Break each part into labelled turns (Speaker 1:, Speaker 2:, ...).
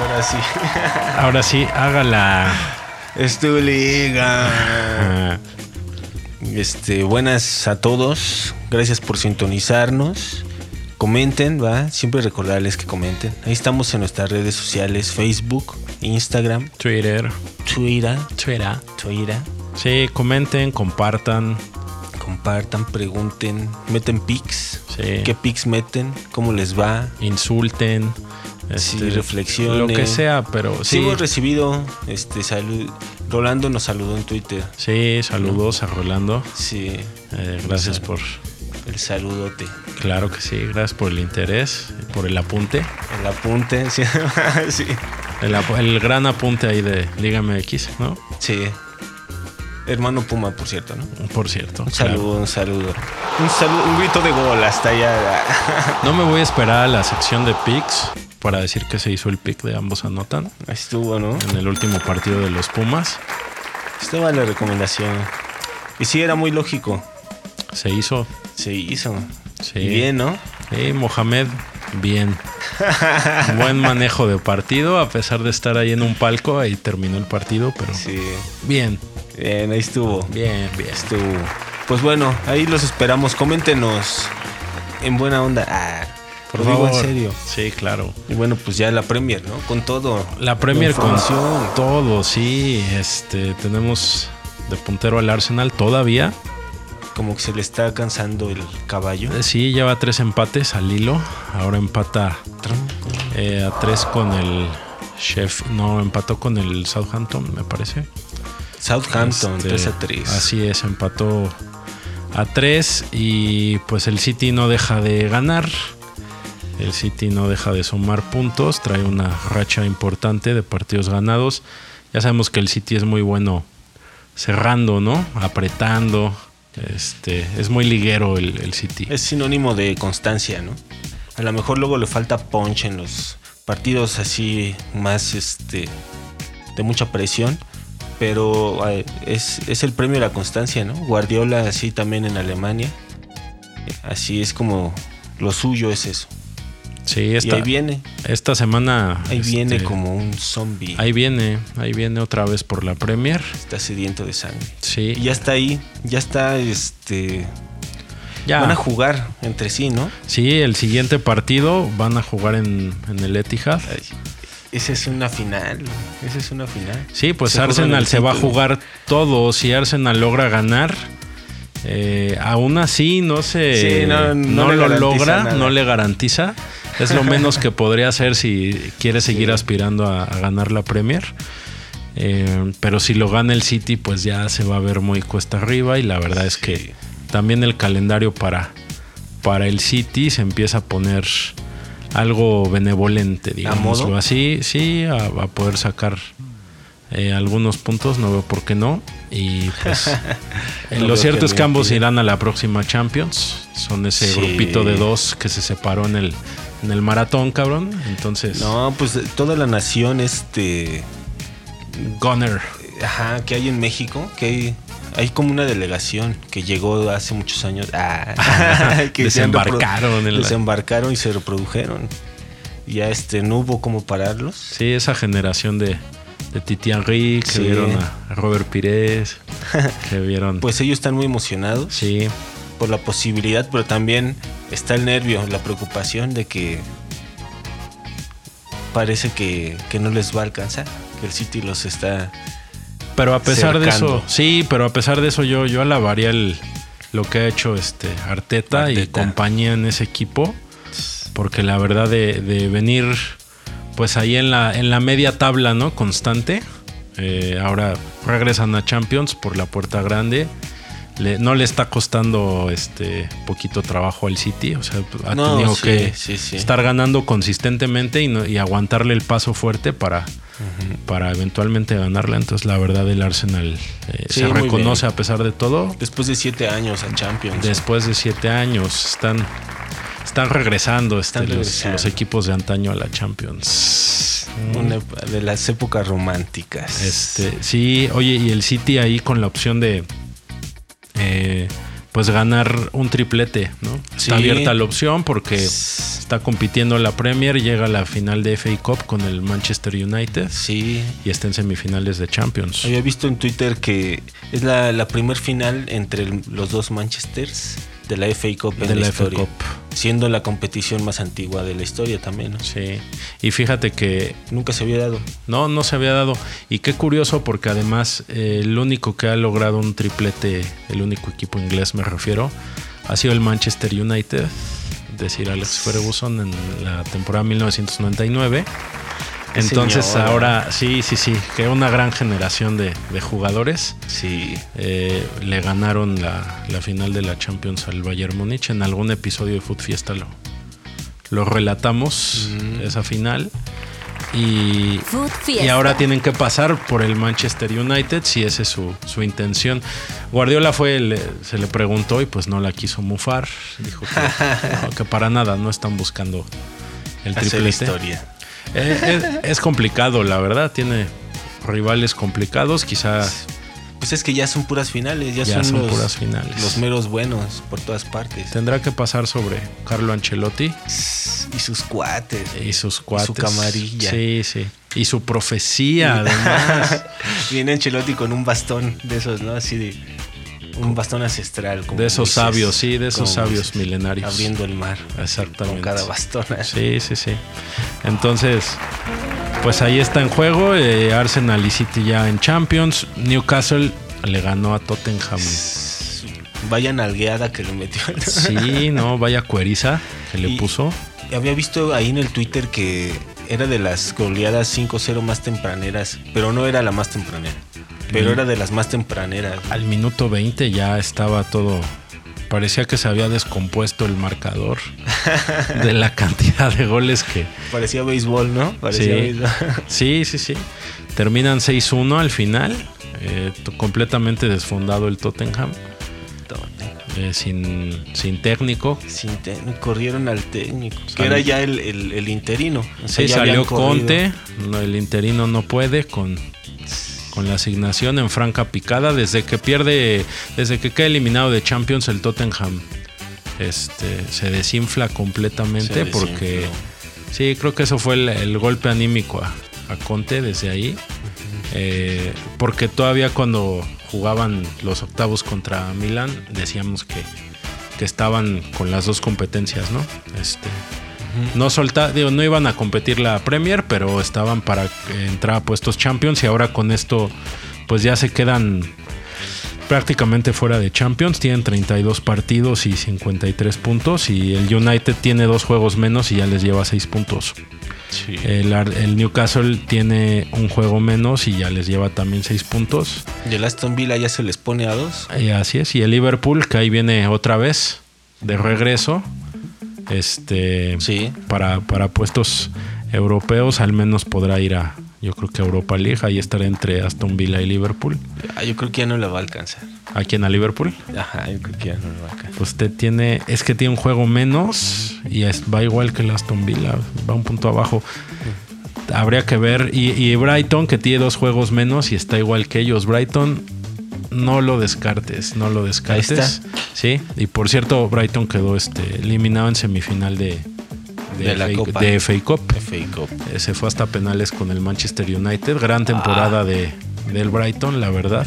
Speaker 1: ahora sí.
Speaker 2: Ahora sí, hágala.
Speaker 1: Es tu liga. Este, buenas a todos. Gracias por sintonizarnos. Comenten, ¿va? Siempre recordarles que comenten. Ahí estamos en nuestras redes sociales, Facebook, Instagram,
Speaker 2: Twitter.
Speaker 1: Twitter,
Speaker 2: Twitter.
Speaker 1: Twitter.
Speaker 2: Sí, comenten, compartan.
Speaker 1: Compartan, pregunten, meten pics.
Speaker 2: Sí.
Speaker 1: ¿Qué pics meten? ¿Cómo les va?
Speaker 2: insulten,
Speaker 1: Sí,
Speaker 2: este,
Speaker 1: reflexionen.
Speaker 2: lo que sea, pero
Speaker 1: Sí,
Speaker 2: sí,
Speaker 1: hemos recibido este salud. Rolando nos saludó en Twitter.
Speaker 2: sí, saludos a Rolando,
Speaker 1: Sí,
Speaker 2: Eh, gracias por,
Speaker 1: el saludote.
Speaker 2: claro que sí, gracias por el interés, por el apunte,
Speaker 1: El apunte, sí. sí.
Speaker 2: el, gran apunte ahí de Liga MX, ¿no?
Speaker 1: Sí. Hermano Puma, por cierto, ¿no?
Speaker 2: Por cierto.
Speaker 1: Un
Speaker 2: claro.
Speaker 1: saludo, un saludo. Un saludo, un grito de gol hasta allá.
Speaker 2: No me voy a esperar a la sección de picks para decir que se hizo el pick de ambos anotan
Speaker 1: Ahí Estuvo, ¿no?
Speaker 2: en el último partido de los Pumas.
Speaker 1: Estaba la recomendación. Y sí, era muy lógico.
Speaker 2: Se hizo.
Speaker 1: Se hizo.
Speaker 2: Sí.
Speaker 1: Y bien, ¿no?
Speaker 2: Sí, Mohamed, bien. Buen manejo de partido, a pesar de estar ahí en un palco, ahí terminó el partido, pero
Speaker 1: Sí.
Speaker 2: bien,
Speaker 1: Bien, ahí estuvo.
Speaker 2: bien, bien.
Speaker 1: Estuvo. Pues bueno, ahí los esperamos. Coméntenos en buena onda. Ah,
Speaker 2: Por
Speaker 1: lo digo
Speaker 2: favor.
Speaker 1: en serio.
Speaker 2: Sí, claro.
Speaker 1: Y bueno, pues ya la Premier, ¿no? Con todo.
Speaker 2: La Premier con todo, sí. Este, tenemos de puntero al Arsenal todavía.
Speaker 1: Como que se le está cansando el caballo.
Speaker 2: Eh, Sí, lleva tres empates al hilo. Ahora empata eh, a tres con el Chef. No, empató con el Southampton, me parece.
Speaker 1: Southampton,
Speaker 2: Este,
Speaker 1: 3 a 3.
Speaker 2: Así es, empató a 3 y pues el City no deja de ganar. El City no deja de sumar puntos, trae una racha importante de partidos ganados. Ya sabemos que el City es muy bueno cerrando, ¿no? Apretando. Este, es muy liguero el, City.
Speaker 1: Es sinónimo de constancia, ¿no? A lo mejor luego le falta punch en los partidos así más este de mucha presión, pero eh, es, es el premio de la constancia, ¿no? Guardiola así también en Alemania. Así es como lo suyo es eso.
Speaker 2: Sí,
Speaker 1: y
Speaker 2: esta,
Speaker 1: ahí viene,
Speaker 2: esta semana.
Speaker 1: ahí viene
Speaker 2: este,
Speaker 1: como un zombie.
Speaker 2: Ahí viene, ahí viene otra vez por la Premier.
Speaker 1: Está sediento de sangre.
Speaker 2: Sí,
Speaker 1: Y ya está ahí, ya está este
Speaker 2: ya.
Speaker 1: van a jugar entre sí, ¿no?
Speaker 2: Sí, el siguiente partido van a jugar en, en el Etihad.
Speaker 1: Ay, Esa es una final. Esa es una final.
Speaker 2: Sí, pues
Speaker 1: Se
Speaker 2: Arsenal se va a jugar todo. Si Arsenal logra ganar, eh, aún así no se
Speaker 1: Sí, no- no
Speaker 2: no
Speaker 1: le
Speaker 2: lo logra,
Speaker 1: nada.
Speaker 2: no le garantiza. Es lo menos que podría hacer si quiere seguir
Speaker 1: Sí.
Speaker 2: aspirando a, a ganar la Premier. Eh, pero si lo gana el City, pues ya se va a ver muy cuesta arriba. Y la verdad es que también el calendario para, para el City se empieza a poner algo benevolente, digamos
Speaker 1: modo?
Speaker 2: así. Sí, a, a poder sacar eh, algunos puntos, no veo por qué no. Y pues eh,
Speaker 1: No
Speaker 2: lo cierto
Speaker 1: que
Speaker 2: es que ambos irán a la próxima Champions. Son ese
Speaker 1: Sí.
Speaker 2: grupito de dos que se separó en el, en el maratón, cabrón. Entonces,
Speaker 1: No, pues toda la nación, este.
Speaker 2: Gunner.
Speaker 1: Ajá, que hay en México, que hay, hay como una delegación que llegó hace muchos años. Ah, que
Speaker 2: Desembarcaron en la-
Speaker 1: Desembarcaron y se reprodujeron. Ya este, no hubo cómo pararlos.
Speaker 2: Sí, esa generación de, de Titi Henry, que
Speaker 1: Sí.
Speaker 2: vieron a Robert Pires, que vieron.
Speaker 1: Pues ellos están muy emocionados
Speaker 2: sí,
Speaker 1: por la posibilidad, pero también está el nervio, la preocupación de que parece que, que no les va a alcanzar, que el City los está...
Speaker 2: pero a pesar de eso, sí, pero a pesar de eso yo, yo alabaría el, lo que ha hecho este Arteta, y compañía en ese equipo, porque la verdad de, de venir pues ahí en la, en la media tabla, ¿no? Constante. eh, ahora regresan a Champions por la puerta grande. Le- no le está costando este poquito trabajo al City. O sea, ha
Speaker 1: No,
Speaker 2: tenido
Speaker 1: sí,
Speaker 2: que
Speaker 1: sí, sí.
Speaker 2: estar ganando consistentemente y, no- y aguantarle el paso fuerte para, para eventualmente ganarla. Entonces, la verdad, el Arsenal eh, se reconoce
Speaker 1: bien.
Speaker 2: a pesar de todo.
Speaker 1: Después de siete años a Champions.
Speaker 2: Después de siete años están, están regresando, este,
Speaker 1: Están
Speaker 2: los- equipos de antaño a la Champions.
Speaker 1: Una de las épocas románticas.
Speaker 2: Este, sí, oye, y el City ahí con la opción de eh, pues ganar un triplete, ¿no? Está abierta la opción porque está compitiendo la Premier, llega a la final de FA Cup con el Manchester United
Speaker 1: Sí.
Speaker 2: y está en semifinales de Champions.
Speaker 1: Había visto en Twitter que es la, la primer final entre los dos Manchesters de la FA Cup en
Speaker 2: De
Speaker 1: la,
Speaker 2: la FA
Speaker 1: historia.
Speaker 2: Cup.
Speaker 1: Siendo la competición más antigua de la historia también. ¿no?
Speaker 2: Sí. Y fíjate que
Speaker 1: Nunca se había dado.
Speaker 2: No, no se había dado. Y qué curioso porque además eh, el único que ha logrado un triplete, el único equipo inglés me refiero, ha sido el Manchester United, es decir, Alex Ferguson en la temporada 1999.
Speaker 1: Qué
Speaker 2: Entonces ahora, sí, sí, sí, que una gran generación de, de jugadores
Speaker 1: Sí.
Speaker 2: eh, le ganaron la, la final de la Champions al Bayern Múnich. En algún episodio de Foot Fiesta lo, lo relatamos, esa final. Y,
Speaker 3: Food
Speaker 2: y ahora tienen que pasar por el Manchester United si esa es su, su intención. Guardiola fue, le- se le preguntó y pues no la quiso mufar. Dijo que, no, que para nada, no están buscando el
Speaker 1: Hacer
Speaker 2: triplete.
Speaker 1: historia.
Speaker 2: Es, es complicado, la verdad. Tiene rivales complicados. Quizá
Speaker 1: Pues es que ya son puras finales, ya,
Speaker 2: Ya
Speaker 1: son, los,
Speaker 2: puras finales.
Speaker 1: los meros buenos por todas partes.
Speaker 2: tendrá que pasar sobre Carlo Ancelotti
Speaker 1: Y sus cuates.
Speaker 2: y sus cuates.
Speaker 1: camarilla.
Speaker 2: Sí, sí. Y su profecía, además.
Speaker 1: Viene Ancelotti con un bastón de esos, ¿no? Así de. Un bastón ancestral. como
Speaker 2: De esos sabios, sí, de esos sabios milenarios.
Speaker 1: Abriendo el mar.
Speaker 2: Exactamente.
Speaker 1: Con cada bastón.
Speaker 2: Sí, sí, sí. Entonces, pues ahí está en juego. eh, Arsenal y City ya en Champions. Newcastle le ganó a Tottenham.
Speaker 1: Vaya nalgueada que le metió.
Speaker 2: Sí, no, vaya cueriza que le
Speaker 1: Y-
Speaker 2: puso.
Speaker 1: Había visto ahí en el Twitter que era de las goleadas 5-0 más tempraneras, pero no era la más tempranera. Pero
Speaker 2: Mm.
Speaker 1: era de las más tempraneras.
Speaker 2: Al minuto 20 ya estaba todo. Parecía que se había descompuesto el marcador de la cantidad de goles que.
Speaker 1: Parecía béisbol, ¿no? Parecía
Speaker 2: Sí.
Speaker 1: béisbol.
Speaker 2: Sí, sí, sí. Terminan 6-1 al final. eh, completamente desfondado el Tottenham. eh, sin, sin técnico.
Speaker 1: Sin técnico, corrieron al técnico, que
Speaker 2: Salió.
Speaker 1: era ya el, el- el interino. O sea,
Speaker 2: Sí,
Speaker 1: ya
Speaker 2: salió. Conte. no, el interino no puede con, con la asignación en franca picada. Desde que pierde, desde que queda eliminado de Champions, el Tottenham este, se desinfla completamente
Speaker 1: Se
Speaker 2: porque sí, creo que eso fue el, el golpe anímico a, a Conte desde ahí. Eh, porque todavía cuando jugaban los octavos contra Milan decíamos que, que estaban con las dos competencias, ¿no? Este, no solta, digo, no iban a competir la Premier, pero estaban para entrar a puestos Champions y ahora con esto pues ya se quedan prácticamente fuera de Champions, tienen 32 partidos y 53 puntos y el United tiene dos juegos menos y ya les lleva 6 puntos. El, Newcastle tiene un juego menos y ya les lleva también 6 puntos.
Speaker 1: Y el Aston Villa ya se les pone a dos.
Speaker 2: Y así es. Y el Liverpool, que ahí viene otra vez de regreso. Este.
Speaker 1: Sí.
Speaker 2: Para, para puestos europeos, al menos podrá ir a. Yo creo que a Europa League. Ahí estará entre Aston Villa y Liverpool.
Speaker 1: Ah, yo creo que ya no le va a alcanzar.
Speaker 2: ¿A quién? ¿A Liverpool?
Speaker 1: Ajá, yo creo que ya no le va a alcanzar.
Speaker 2: Pues usted tiene. Es que tiene un juego menos. Y es- va igual que el Aston Villa. Va un punto abajo. Habría que ver. Y, y Brighton, que tiene dos juegos menos y está igual que ellos. Brighton, no lo descartes. No lo descartes.
Speaker 1: está.
Speaker 2: Sí. Y por cierto, Brighton quedó este, eliminado en semifinal de,
Speaker 1: De la
Speaker 2: FA,
Speaker 1: Copa.
Speaker 2: de FA Cup.
Speaker 1: FA Cup.
Speaker 2: Eh, Se fue hasta penales con el Manchester United. Gran temporada de, del Brighton, la verdad.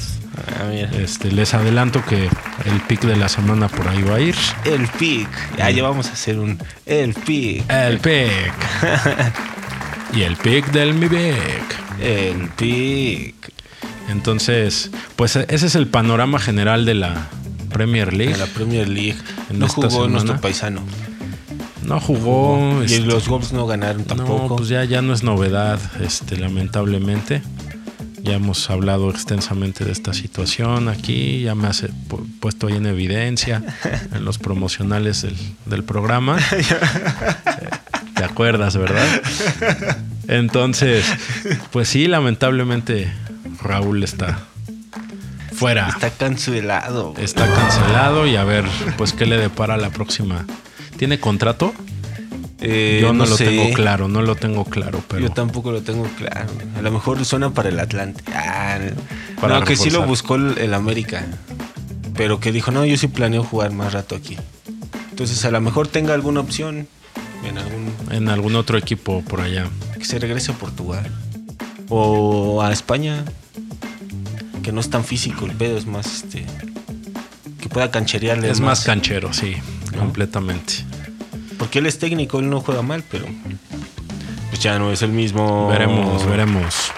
Speaker 1: Ah, mira.
Speaker 2: Este, les adelanto que el pick de la semana por ahí va a ir.
Speaker 1: El pick. Ah, ya vamos a hacer un el pick.
Speaker 2: El pick. y el pick del mi pick.
Speaker 1: El pick.
Speaker 2: Entonces, pues ese es el panorama general de la Premier League.
Speaker 1: En la Premier League.
Speaker 2: En
Speaker 1: no jugó
Speaker 2: semana.
Speaker 1: nuestro paisano.
Speaker 2: No jugó.
Speaker 1: Y
Speaker 2: este,
Speaker 1: los Wolves no ganaron tampoco.
Speaker 2: No, pues ya, ya no es novedad, este, lamentablemente. Ya hemos hablado extensamente de esta situación aquí, ya me pu- puesto ahí en evidencia en los promocionales del, del programa. ¿Te acuerdas, verdad? Entonces, pues sí, lamentablemente Raúl está fuera.
Speaker 1: Está cancelado. güey.
Speaker 2: Está cancelado y a ver, pues qué le depara la próxima. ¿Tiene contrato?
Speaker 1: Eh,
Speaker 2: Yo no, lo
Speaker 1: sé.
Speaker 2: tengo claro, no lo tengo claro, pero
Speaker 1: Yo tampoco lo tengo claro. A lo mejor suena para el Atlante. Ah,
Speaker 2: Para
Speaker 1: no, que sí lo buscó el, el América. Pero que dijo, no, yo sí planeo jugar más rato aquí. Entonces a lo mejor tenga alguna opción en algún...
Speaker 2: en algún otro equipo por allá.
Speaker 1: Que se regrese a Portugal. O a España. Que no es tan físico el pedo, es más este... Que pueda cancherearle
Speaker 2: Es más canchero, sí, completamente.
Speaker 1: Porque él es técnico, él no juega mal, pero... Pues ya no es el mismo...
Speaker 2: Veremos, veremos.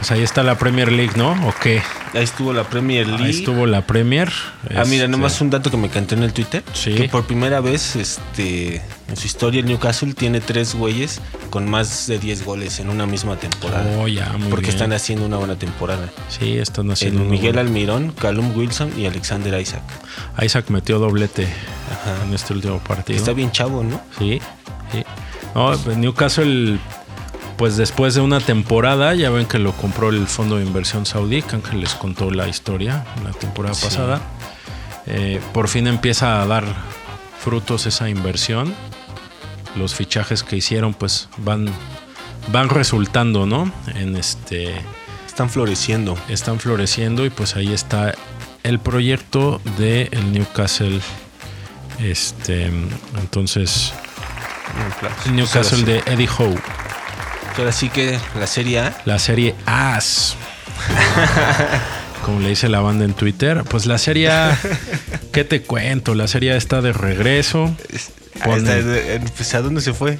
Speaker 2: Pues ahí está la Premier League, ¿no? ¿O qué?
Speaker 1: Ahí estuvo la Premier League.
Speaker 2: Ahí estuvo la Premier.
Speaker 1: Ah, mira,
Speaker 2: Este,
Speaker 1: nomás un dato que me cantó en el Twitter.
Speaker 2: Sí.
Speaker 1: Que por primera vez este, en su historia el Newcastle tiene tres güeyes con más de 10 goles en una misma temporada.
Speaker 2: Oh, ya, muy
Speaker 1: porque
Speaker 2: bien.
Speaker 1: están haciendo una buena temporada.
Speaker 2: Sí, están haciendo.
Speaker 1: Miguel Almirón, Callum Wilson y Alexander Isaac.
Speaker 2: Isaac metió doblete
Speaker 1: Ajá.
Speaker 2: en este último partido.
Speaker 1: Está bien chavo, ¿no?
Speaker 2: Sí, sí. No, pues, Newcastle, pues después de una temporada, ya ven que lo compró el fondo de inversión saudí, que Ángel les contó la historia la temporada
Speaker 1: Sí.
Speaker 2: pasada. Eh, por fin empieza a dar frutos esa inversión. Los fichajes que hicieron, pues van, van resultando, ¿no? En este.
Speaker 1: Están floreciendo.
Speaker 2: Están floreciendo y pues ahí está el proyecto de el Newcastle. Este, entonces, Newcastle de Eddie Howe.
Speaker 1: Ahora sí- que la Serie A.
Speaker 2: La serie As. Como le dice la banda en Twitter. Pues la serie A, ¿qué te cuento? La serie A está de regreso.
Speaker 1: Ah, pues, ¿A dónde se fue?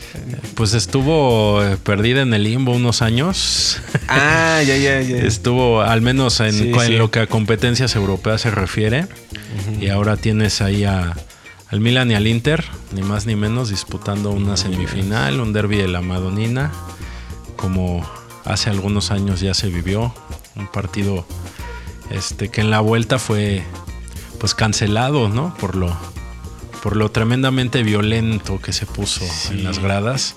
Speaker 2: Pues estuvo eh, perdida en el limbo unos años.
Speaker 1: Ah, ya, ya, ya.
Speaker 2: Estuvo, al menos en,
Speaker 1: Sí,
Speaker 2: en
Speaker 1: sí.
Speaker 2: lo que a competencias europeas se refiere. Y ahora tienes ahí a, al Milan y al Inter, ni más ni menos, disputando una semifinal, un derby de la Madonina, como hace algunos años ya se vivió. Un partido este, que en la vuelta fue pues cancelado, ¿no? Por lo, por lo tremendamente violento que se puso en las gradas.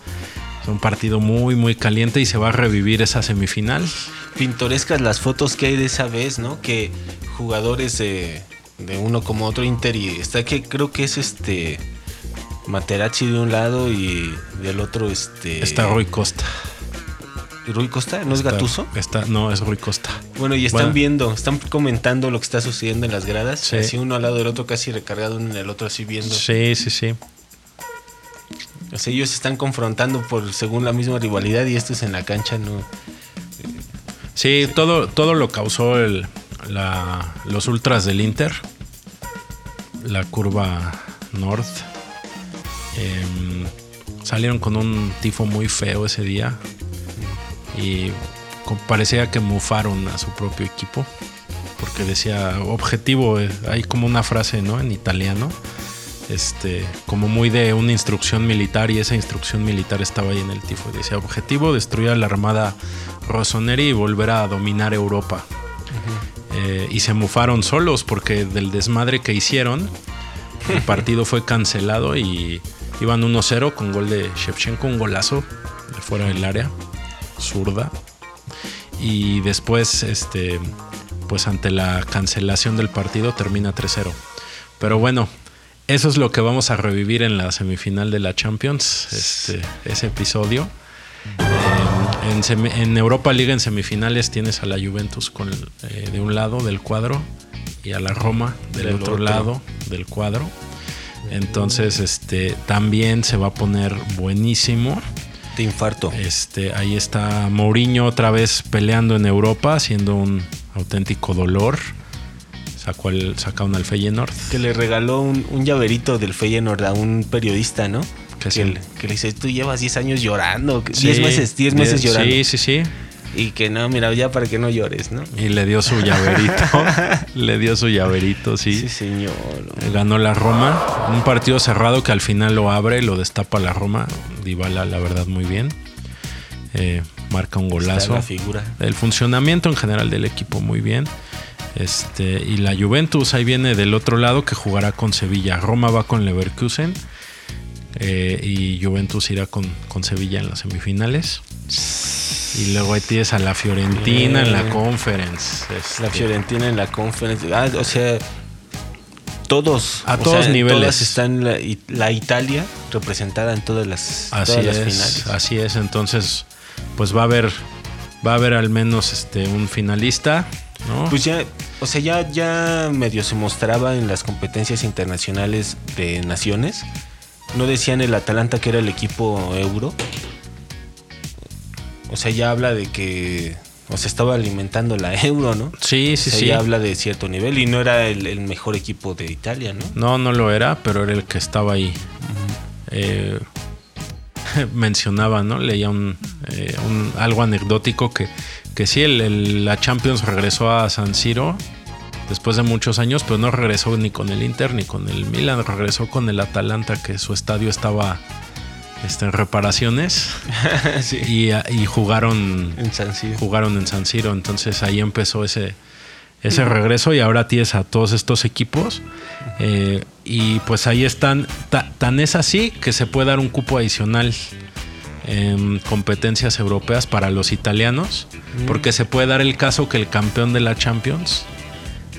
Speaker 2: Es un partido muy, muy caliente y se va a revivir esa semifinal.
Speaker 1: pintorescas las fotos que hay de esa vez, ¿no? Que jugadores de, de uno como otro Inter y está que creo que es este Materazzi de un lado y del otro este
Speaker 2: Está Rui Costa.
Speaker 1: Rui Costa, ¿no es Gatuso?
Speaker 2: Está, no, es Rui Costa.
Speaker 1: Bueno, y están
Speaker 2: Bueno.
Speaker 1: viendo, están comentando lo que está sucediendo en las gradas,
Speaker 2: Sí.
Speaker 1: así uno al lado del otro casi recargado uno en el otro así viendo.
Speaker 2: Sí, sí, sí.
Speaker 1: O sea, ellos se están confrontando por según la misma rivalidad y esto es en la cancha, no.
Speaker 2: Sí, todo, todo lo causó el, la- los ultras del Inter. La curva North. Em, salieron con un tifo muy feo ese día. Y parecía que mufaron a su propio equipo. Porque decía objetivo. Hay como una frase, ¿no? En italiano. Este, como muy de una instrucción militar. Y esa instrucción militar estaba ahí en el tifo. Decía objetivo destruir a la armada rossoneri y volver a dominar Europa. Eh, y se mufaron solos porque del desmadre que hicieron, el partido fue cancelado y iban 1-0 con gol de Shevchenko, un golazo de fuera del área, zurda. Y después, este, pues ante la cancelación del partido termina 3-0. Pero bueno, eso es lo que vamos a revivir en la semifinal de la Champions, este, ese episodio. En, en semi- en Europa League en semifinales tienes a la Juventus con, eh, de un lado del cuadro y a la Roma del,
Speaker 1: Del
Speaker 2: otro,
Speaker 1: otro.
Speaker 2: lado del cuadro. Entonces, este también se va a poner buenísimo.
Speaker 1: De infarto.
Speaker 2: Este, ahí está Mourinho otra vez peleando en Europa, haciendo un auténtico dolor. Sacó el, sacaron al Feyenoord.
Speaker 1: Que le regaló un, un llaverito del Feyenoord a un periodista, ¿no?
Speaker 2: Que
Speaker 1: Que,
Speaker 2: sí.
Speaker 1: le, que le dice, tú llevas 10 años llorando, que-
Speaker 2: Sí,
Speaker 1: 10 meses, 10 meses llorando.
Speaker 2: Sí, sí, sí.
Speaker 1: Y que no, mira, ya para que no llores, ¿no?
Speaker 2: Y le dio su llaverito. le dio su llaverito, sí.
Speaker 1: Sí, señor.
Speaker 2: Ganó la Roma. Un partido cerrado que al final lo abre, lo destapa la Roma. Dybala, la verdad, muy bien. Eh, marca un golazo.
Speaker 1: la figura.
Speaker 2: El funcionamiento en general del equipo muy bien. Este, y la Juventus ahí viene del otro lado que jugará con Sevilla. Roma va con Leverkusen. eh, y Juventus irá con, con Sevilla en las semifinales. Y luego ahí tienes a la Fiorentina en la conference. este,
Speaker 1: La Fiorentina en la conferencia. Ah, o sea, todos.
Speaker 2: A todos
Speaker 1: en
Speaker 2: niveles.
Speaker 1: Todas están la, Italia representada en todas las,
Speaker 2: Así
Speaker 1: todas las
Speaker 2: es,
Speaker 1: finales.
Speaker 2: así es. Entonces, pues va a haber, va a haber al menos este un finalista, ¿no?
Speaker 1: Pues ya, o sea, ya, ya medio se mostraba en las competencias internacionales de naciones. No decían el Atalanta que era el equipo euro. O sea, ya habla de que o sea, estaba alimentando la euro, ¿no?
Speaker 2: sí,
Speaker 1: O
Speaker 2: sí,
Speaker 1: sea,
Speaker 2: sí.
Speaker 1: habla de cierto nivel y no era el, el mejor equipo de Italia, ¿no?
Speaker 2: No, no lo era, pero era el que estaba ahí. Eh, mencionaba, ¿no? Leía un, eh, un- algo anecdótico que, que sí, el- el- la Champions regresó a San Siro después de muchos años, pero no regresó ni con el Inter ni con el Milan, regresó con el Atalanta, que su estadio estaba este, en reparaciones
Speaker 1: sí.
Speaker 2: y, y jugaron
Speaker 1: En San Siro.
Speaker 2: jugaron en San Siro. Entonces ahí empezó ese, ese regreso y ahora tienes a todos estos equipos. Eh, y pues ahí están. Ta- tan es así que se puede dar un cupo adicional en competencias europeas para los italianos. Porque se puede dar el caso que el campeón de la Champions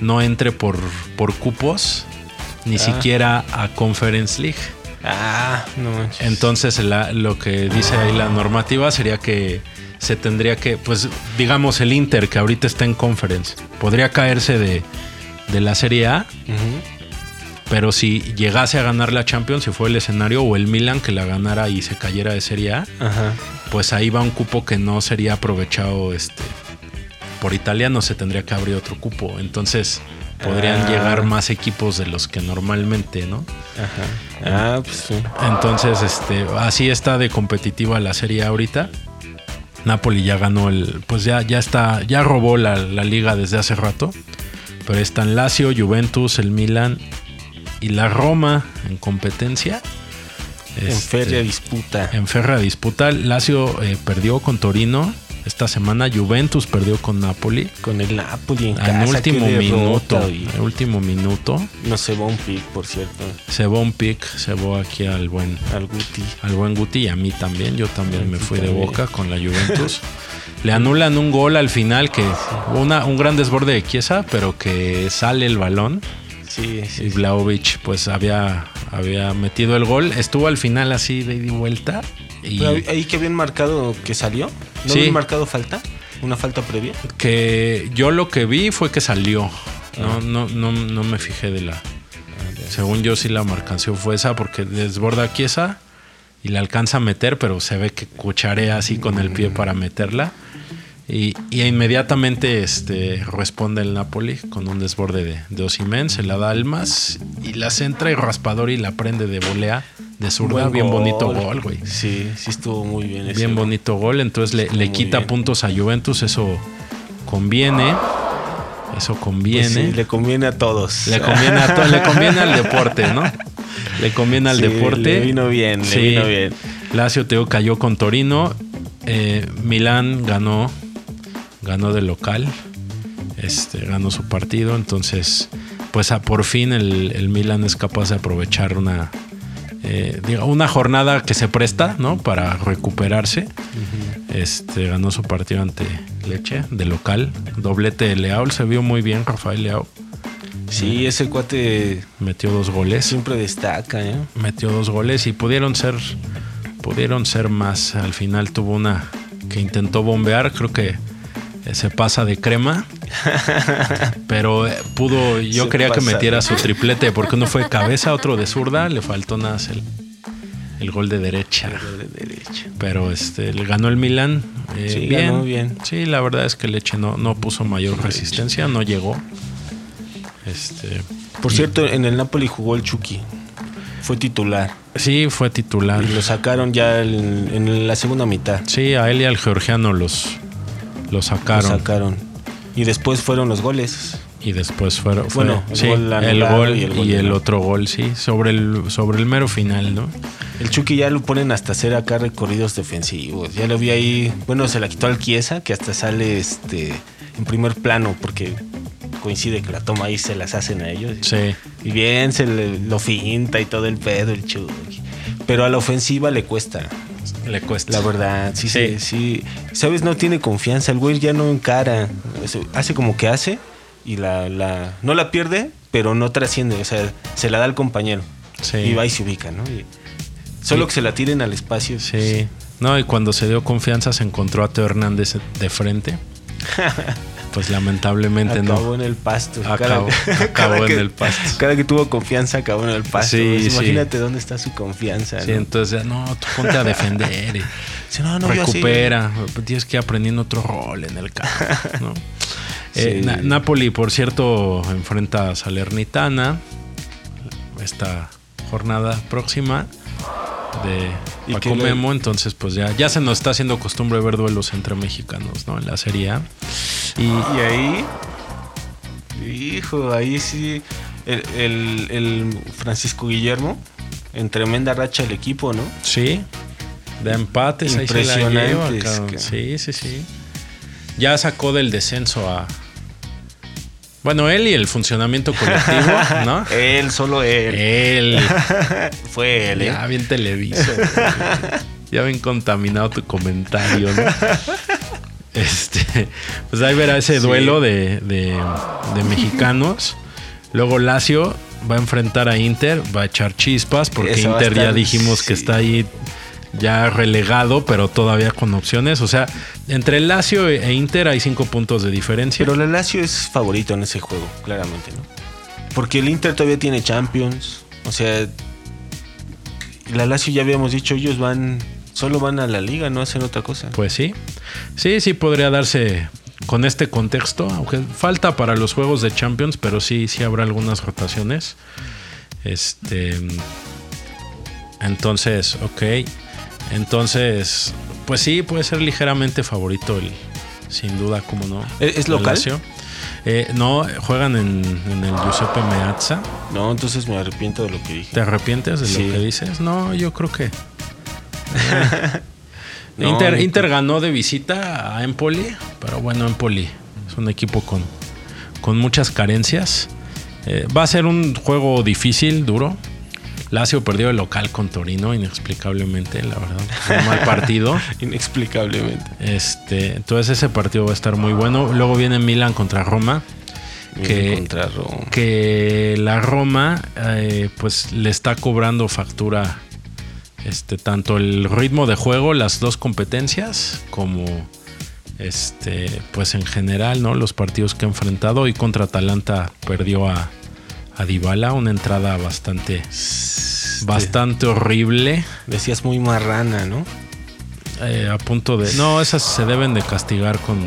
Speaker 2: no entre por, por cupos, ni
Speaker 1: Ah.
Speaker 2: siquiera a Conference League.
Speaker 1: Ah, no manches.
Speaker 2: Entonces la- lo que dice ahí la normativa sería que se tendría que, pues digamos el Inter que ahorita está en conference, podría caerse de, de la Serie A, pero si llegase a ganar la Champions, si fue el escenario, o el Milan que la ganara y se cayera de Serie A,
Speaker 1: Ajá.
Speaker 2: pues ahí va un cupo que no sería aprovechado este, por italiano, se tendría que abrir otro cupo. Entonces podrían
Speaker 1: Ah.
Speaker 2: llegar más equipos de los que normalmente, ¿no?
Speaker 1: Ajá. Ah, pues sí.
Speaker 2: Entonces, este, así está de competitiva la serie ahorita. Napoli ya ganó el, pues ya, ya está, ya robó la, la liga desde hace rato. Pero están Lazio, Juventus, el Milan y la Roma en competencia.
Speaker 1: En
Speaker 2: Este,
Speaker 1: férrea disputa.
Speaker 2: en férrea disputa. Lazio eh, perdió con Torino esta semana. Juventus perdió con Napoli.
Speaker 1: Con el Napoli en
Speaker 2: En
Speaker 1: casa.
Speaker 2: último
Speaker 1: qué derrota,
Speaker 2: minuto. En último minuto.
Speaker 1: No se va un pick, por cierto.
Speaker 2: Se va un pick, se va aquí al buen
Speaker 1: Al Guti.
Speaker 2: al buen Guti y a mí también. Yo también me fui de boca con la Juventus. Le anulan un gol al final que una, un gran desborde de Chiesa, pero que sale el balón
Speaker 1: Sí,
Speaker 2: y
Speaker 1: sí.
Speaker 2: Vlaovic pues había, había metido el gol. Estuvo al final así de ida y vuelta. Y
Speaker 1: Pero ahí- ahí que habían marcado que salió. ¿No
Speaker 2: Sí.
Speaker 1: marcado falta? ¿Una falta previa?
Speaker 2: que yo lo que vi fue que salió.
Speaker 1: Ah.
Speaker 2: No, no, no, no me fijé de la. Según yo sí la marcación fue esa porque desborda a Chiesa y la alcanza a meter, pero se ve que cucharea así con el pie para meterla. Y, y inmediatamente este, responde el Napoli con un desborde de, de Osimhen, se la da Almas y la centra y raspador y la prende de volea de zurda.
Speaker 1: Buen
Speaker 2: Bien
Speaker 1: gol.
Speaker 2: bonito gol, güey.
Speaker 1: Sí, sí estuvo muy bien ese
Speaker 2: Bien
Speaker 1: gol.
Speaker 2: bonito gol, entonces le, le quita
Speaker 1: bien.
Speaker 2: puntos a Juventus, eso conviene. Eso
Speaker 1: Pues
Speaker 2: conviene.
Speaker 1: sí, le conviene a todos.
Speaker 2: le conviene a to- le conviene al deporte, ¿no? Le conviene al
Speaker 1: Sí,
Speaker 2: deporte.
Speaker 1: le vino bien, le vino bien.
Speaker 2: Lazio Teo cayó con Torino. Eh, Milán ganó, ganó de local. Este, ganó su partido. Entonces, pues a, por fin el, el Milán es capaz de aprovechar una, eh, digo, una jornada que se presta, ¿no? Para recuperarse. Este, ganó su partido ante Leche, de local. Doblete de Leao. Se vio muy bien Rafael Leao.
Speaker 1: Sí, ese cuate
Speaker 2: Metió dos goles.
Speaker 1: siempre destaca, ¿eh?
Speaker 2: metió dos goles y pudieron ser pudieron ser más al final tuvo una que intentó bombear creo que eh, se pasa de crema pero eh, pudo yo
Speaker 1: Se
Speaker 2: quería que metiera su triplete porque uno fue de cabeza otro de zurda le faltó nada el, el gol de derecha
Speaker 1: De derecha.
Speaker 2: pero este le ganó el Milan eh,
Speaker 1: Sí,
Speaker 2: bien.
Speaker 1: ganó bien.
Speaker 2: sí la verdad es que Leche no, no puso mayor resistencia no llegó este
Speaker 1: Por cierto, en el Napoli jugó el Chucky. Fue titular.
Speaker 2: sí fue titular
Speaker 1: Y lo sacaron ya en, en la segunda mitad.
Speaker 2: Sí, a él y al georgiano los
Speaker 1: Lo
Speaker 2: sacaron.
Speaker 1: sacaron. Y después fueron los goles.
Speaker 2: Y después fueron, fue,
Speaker 1: Bueno, el
Speaker 2: sí,
Speaker 1: gol
Speaker 2: el
Speaker 1: anulado
Speaker 2: gol
Speaker 1: y el gol
Speaker 2: otro gol, sí, sobre el, sobre el mero final, ¿no?
Speaker 1: El Chucky ya lo ponen hasta hacer acá recorridos defensivos. Ya lo vi ahí. Bueno, se la quitó al Chiesa, que hasta sale este en primer plano, porque coincide que la toma ahí se las hacen a ellos.
Speaker 2: Sí,
Speaker 1: Y bien, se le, lo finta y todo el pedo, el Chucky. Pero a la ofensiva le cuesta.
Speaker 2: Le cuesta.
Speaker 1: La verdad, sí,
Speaker 2: Sí.
Speaker 1: sí. ¿Sabes? No tiene confianza. El güey ya no encara. Hace- como que hace y la, la no la pierde, pero no trasciende, o sea, se la da al compañero.
Speaker 2: Sí.
Speaker 1: Y va y se ubica, ¿no? Y solo que se la tiren al espacio.
Speaker 2: Sí. No, y cuando se dio confianza se encontró a Teo Hernández de frente. Pues lamentablemente
Speaker 1: Acabó
Speaker 2: no.
Speaker 1: en el pasto.
Speaker 2: Acabó- acabó en el pasto.
Speaker 1: Cada que tuvo confianza acabó en el pasto.
Speaker 2: Sí,
Speaker 1: Pues
Speaker 2: sí.
Speaker 1: Imagínate dónde está su confianza.
Speaker 2: Sí,
Speaker 1: ¿no?
Speaker 2: entonces, no, tú ponte a defender. y
Speaker 1: Sí, no, no,
Speaker 2: recupera. Tienes que ir aprendiendo otro rol en el campo. ¿no? Eh. Na- Napoli, por cierto, enfrenta a Salernitana esta jornada próxima de
Speaker 1: ¿Y
Speaker 2: Paco
Speaker 1: le-
Speaker 2: Memo. Entonces, pues ya, ya se nos está haciendo costumbre ver duelos entre mexicanos, ¿no? En la Serie A. Y
Speaker 1: Y ahí, hijo, ahí sí, el, el- el Francisco Guillermo, en tremenda racha el equipo, ¿no?
Speaker 2: sí, de empates ahí se la lleva,
Speaker 1: Impresionantes.
Speaker 2: Sí, sí, sí. Ya sacó del descenso a. Bueno, él y el funcionamiento colectivo, ¿no?
Speaker 1: Él, solo él.
Speaker 2: Él.
Speaker 1: Fue él, ¿eh?
Speaker 2: Ya bien televiso. ya bien contaminado tu comentario, ¿no? Este, pues ahí verá ese
Speaker 1: Sí.
Speaker 2: duelo de, de- de mexicanos. Luego Lazio va a enfrentar a Inter, va a echar chispas, porque Inter ya dijimos que está ahí ya relegado, pero todavía con opciones. O sea, entre Lazio e Inter hay cinco puntos de diferencia.
Speaker 1: Pero el Lazio es favorito en ese juego, claramente, ¿no? Porque el Inter todavía tiene Champions. O sea, la Lazio ya habíamos dicho, ellos van, solo van a la liga, no hacen otra cosa.
Speaker 2: Pues sí. Sí, sí podría darse con este contexto, aunque falta para los juegos de Champions, pero sí, sí habrá algunas rotaciones. Este. Entonces, ok. Entonces, pues sí, puede ser ligeramente favorito el. Sin duda, como no.
Speaker 1: ¿Es- es local?
Speaker 2: Eh, no, juegan en, en el Giuseppe Meazza.
Speaker 1: No, entonces me arrepiento de lo que dije.
Speaker 2: ¿Te arrepientes de
Speaker 1: Sí.
Speaker 2: lo que dices? No, yo creo que.
Speaker 1: No,
Speaker 2: Inter, Inter ganó de visita a Empoli, pero bueno, Empoli es un equipo con, con muchas carencias. Eh, va a ser un juego difícil, duro. Lazio perdió el local con Torino, inexplicablemente, la verdad. Un mal partido.
Speaker 1: Inexplicablemente.
Speaker 2: Este, entonces ese partido va a estar muy bueno. Luego viene Milan contra Roma. Que-
Speaker 1: Contra Roma.
Speaker 2: que la Roma eh, pues le está cobrando factura este tanto el ritmo de juego las dos competencias como este pues en general no los partidos que ha enfrentado y contra Atalanta perdió a a Dybala una entrada bastante bastante horrible
Speaker 1: Decías muy marrana, ¿no?
Speaker 2: eh, a punto de no esas se deben de castigar con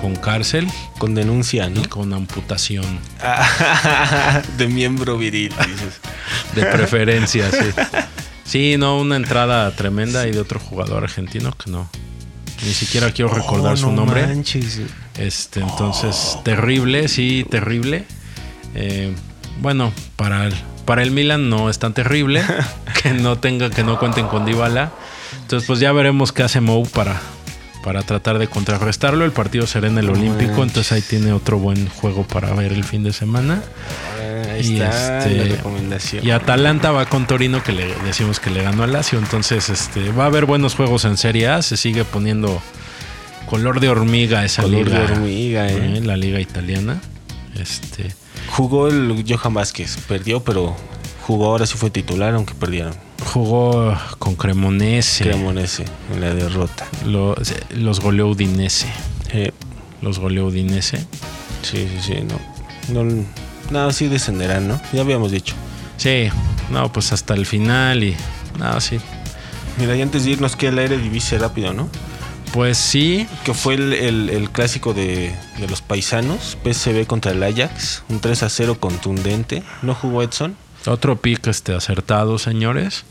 Speaker 2: con cárcel
Speaker 1: Con denuncia, ¿no?
Speaker 2: y con amputación
Speaker 1: de miembro viril, dices.
Speaker 2: De preferencia, sí. Sí, no, una entrada tremenda y de otro jugador argentino que no. Ni siquiera quiero recordar
Speaker 1: Oh,
Speaker 2: su
Speaker 1: no
Speaker 2: nombre.
Speaker 1: manches.
Speaker 2: Este, entonces, terrible, sí, terrible. Eh, bueno, para el, para el Milan no es tan terrible que no tenga, que no cuenten con Dybala. Entonces, pues ya veremos qué hace Mou para, para tratar de contrarrestarlo. El partido será en el Olímpico, entonces ahí tiene otro buen juego para ver el fin de semana.
Speaker 1: Ah, Ahí
Speaker 2: Y
Speaker 1: está
Speaker 2: este-
Speaker 1: la recomendación.
Speaker 2: Y Atalanta va con Torino, que le decimos que le ganó a Lazio. Entonces, este, va a haber buenos juegos en Serie A. Se sigue poniendo color de hormiga esa
Speaker 1: Color
Speaker 2: liga.
Speaker 1: de hormiga, ¿eh?
Speaker 2: ¿eh? La liga italiana. Este,
Speaker 1: Jugó el Johan Vázquez. Perdió, pero jugó ahora sí fue titular, aunque perdieron.
Speaker 2: jugó con Cremonese.
Speaker 1: Cremonese en la derrota.
Speaker 2: Lo- los goleó Udinese.
Speaker 1: Eh,
Speaker 2: Los goleó Udinese.
Speaker 1: sí, sí, sí. No, no, no, sí descenderán, ¿no? Ya habíamos dicho.
Speaker 2: Sí, no, pues hasta el final y. No, sí.
Speaker 1: Mira, y antes de irnos, que el aire divise rápido, ¿no?
Speaker 2: Pues sí,
Speaker 1: Que fue el, el- el clásico de, de los paisanos. PSV contra el Ajax. Un 3 a 0 contundente. No jugó Edson.
Speaker 2: Otro pick este, acertado, señores.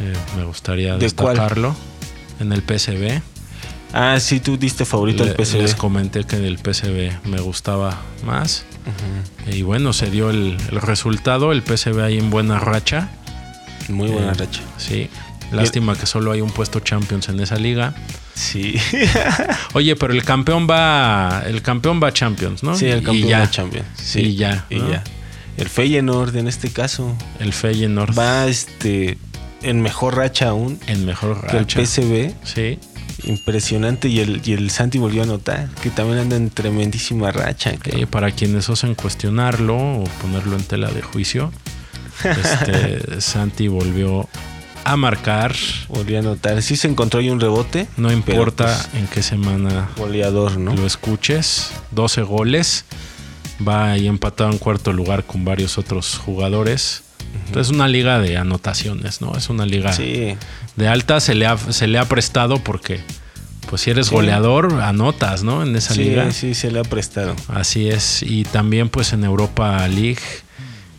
Speaker 2: Eh, me gustaría
Speaker 1: ¿De cuál?
Speaker 2: destacarlo. En el PSV.
Speaker 1: Ah, sí, tú diste favorito
Speaker 2: Le-
Speaker 1: al PSV.
Speaker 2: Les comenté que del PSV me gustaba más. Y bueno, se dio el, el resultado. El PSV ahí en buena racha.
Speaker 1: Muy buena
Speaker 2: Eh,
Speaker 1: racha.
Speaker 2: Sí. Lástima que solo hay un puesto Champions en esa liga.
Speaker 1: Sí.
Speaker 2: Oye, pero el campeón va. El campeón va a Champions, ¿no?
Speaker 1: Sí, el campeón de Champions. Sí.
Speaker 2: Y ya,
Speaker 1: Y
Speaker 2: ¿no?
Speaker 1: ya. El Feyenoord en este caso
Speaker 2: El Feyenoord
Speaker 1: va este en mejor racha aún
Speaker 2: en mejor
Speaker 1: que el
Speaker 2: racha.
Speaker 1: PSV.
Speaker 2: Sí.
Speaker 1: Impresionante. Y el, y el Santi volvió a anotar, que también anda en tremendísima racha.
Speaker 2: Eh, para quienes osan cuestionarlo o ponerlo en tela de juicio, este, Santi volvió a marcar.
Speaker 1: Volvió a anotar. Sí se encontró ahí un rebote.
Speaker 2: No importa
Speaker 1: pues,
Speaker 2: en qué semana
Speaker 1: goleador, ¿no?
Speaker 2: lo escuches. 12 goles. Va ahí empatado en cuarto lugar con varios otros jugadores. Entonces es una liga de anotaciones, ¿no? Es una liga
Speaker 1: Sí.
Speaker 2: de alta. Se le, ha, se le ha prestado porque, pues si eres
Speaker 1: Sí.
Speaker 2: goleador, anotas, ¿no? En esa
Speaker 1: Sí,
Speaker 2: liga.
Speaker 1: sí, se le ha prestado.
Speaker 2: Así es. Y también pues en Europa League,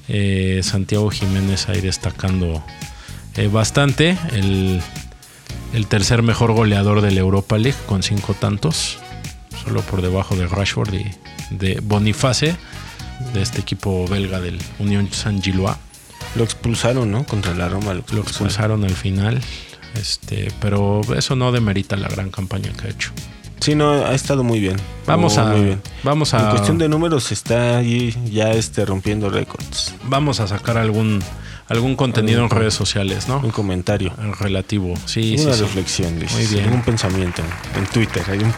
Speaker 2: eh, Santiago Jiménez ahí destacando eh, bastante. El, el tercer mejor goleador de la Europa League con cinco tantos. Solo por debajo de Rashford y de Boniface, de este equipo belga del Unión San Gilois.
Speaker 1: Lo expulsaron, ¿no? Contra la Roma. Lo
Speaker 2: Lo expulsaron al final. Este, pero eso no demerita la gran campaña que ha hecho.
Speaker 1: Sí, no, ha estado muy bien.
Speaker 2: Vamos a,
Speaker 1: muy bien.
Speaker 2: vamos a
Speaker 1: En cuestión de números está ahí ya este rompiendo récords.
Speaker 2: vamos a sacar algún algún contenido en redes sociales, ¿no?
Speaker 1: Un comentario.
Speaker 2: Relativo. Sí, sí,
Speaker 1: una
Speaker 2: sí.
Speaker 1: reflexión.
Speaker 2: Muy bien.
Speaker 1: Un pensamiento. En Twitter hay un,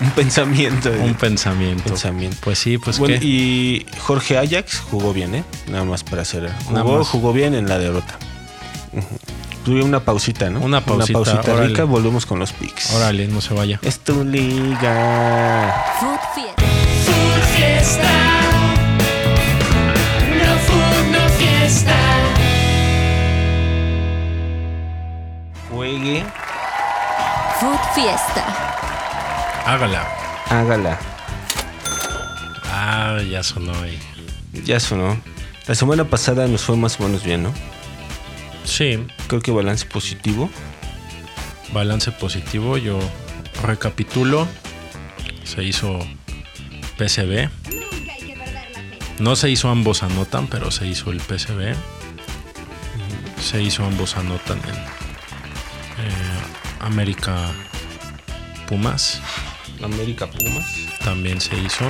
Speaker 1: un pensamiento.
Speaker 2: Un pensamiento.
Speaker 1: Pensamiento.
Speaker 2: Pues sí, pues
Speaker 1: Bueno,
Speaker 2: qué.
Speaker 1: y Jorge Ajax jugó bien, ¿eh? Nada más para hacer. Jugó, jugó bien en la derrota. Tuve una pausita, ¿no?
Speaker 2: Una pausita, órale.
Speaker 1: rica, volvemos con los picks.
Speaker 2: Órale, no se vaya.
Speaker 1: Es tu liga.
Speaker 3: Food Fiesta.
Speaker 4: Food Fiesta. Food Fiesta.
Speaker 2: Hágala.
Speaker 1: hágala.
Speaker 2: Ah, ya sonó ahí.
Speaker 1: Ya sonó. La semana pasada nos fue más o menos bien, ¿no?
Speaker 2: Sí,
Speaker 1: Creo que balance positivo.
Speaker 2: balance positivo. Yo recapitulo. Se hizo PCB. No se hizo ambos anotan, pero se hizo el PCB. Se hizo ambos anotan en América Pumas.
Speaker 1: América Pumas.
Speaker 2: también se hizo.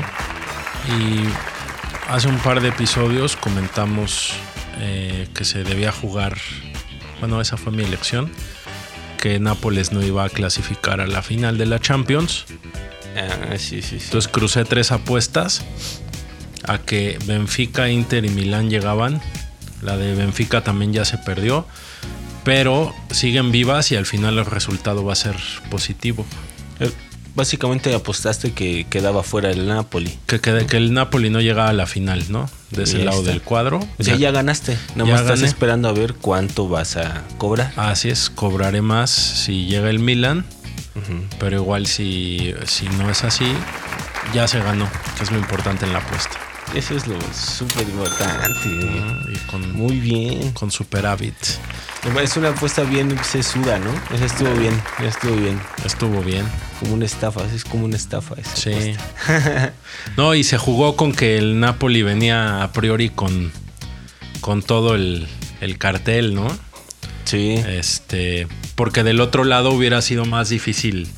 Speaker 2: Y hace un par de episodios comentamos eh, que se debía jugar, bueno, esa fue mi elección, que Nápoles no iba a clasificar a la final de la Champions.
Speaker 1: Ah, sí, sí, sí.
Speaker 2: Entonces crucé tres apuestas a que Benfica, Inter y Milán llegaban. La de Benfica también ya se perdió, pero siguen vivas y al final el resultado va a ser positivo.
Speaker 1: Eh, Básicamente apostaste que quedaba fuera el Napoli.
Speaker 2: Que, que, que el Napoli no llega a la final, ¿no? De ese lado del cuadro.
Speaker 1: O sea, ya ganaste. Nada más estás
Speaker 2: gané.
Speaker 1: esperando a ver cuánto vas a cobrar.
Speaker 2: Así es, cobraré más si llega el Milan, pero igual si, si no es así, ya se ganó, que es lo importante en la apuesta.
Speaker 1: Eso es lo súper importante.
Speaker 2: Y con,
Speaker 1: Muy bien.
Speaker 2: con superávit.
Speaker 1: Es una apuesta bien sesuda, ¿no? Esa estuvo bien. estuvo bien.
Speaker 2: Estuvo bien.
Speaker 1: Como una estafa. Es como una estafa esa
Speaker 2: Sí.
Speaker 1: apuesta.
Speaker 2: No, y se jugó con que el Napoli venía a priori con, con todo el, el cartel, ¿no?
Speaker 1: Sí.
Speaker 2: Este, porque del otro lado hubiera sido más difícil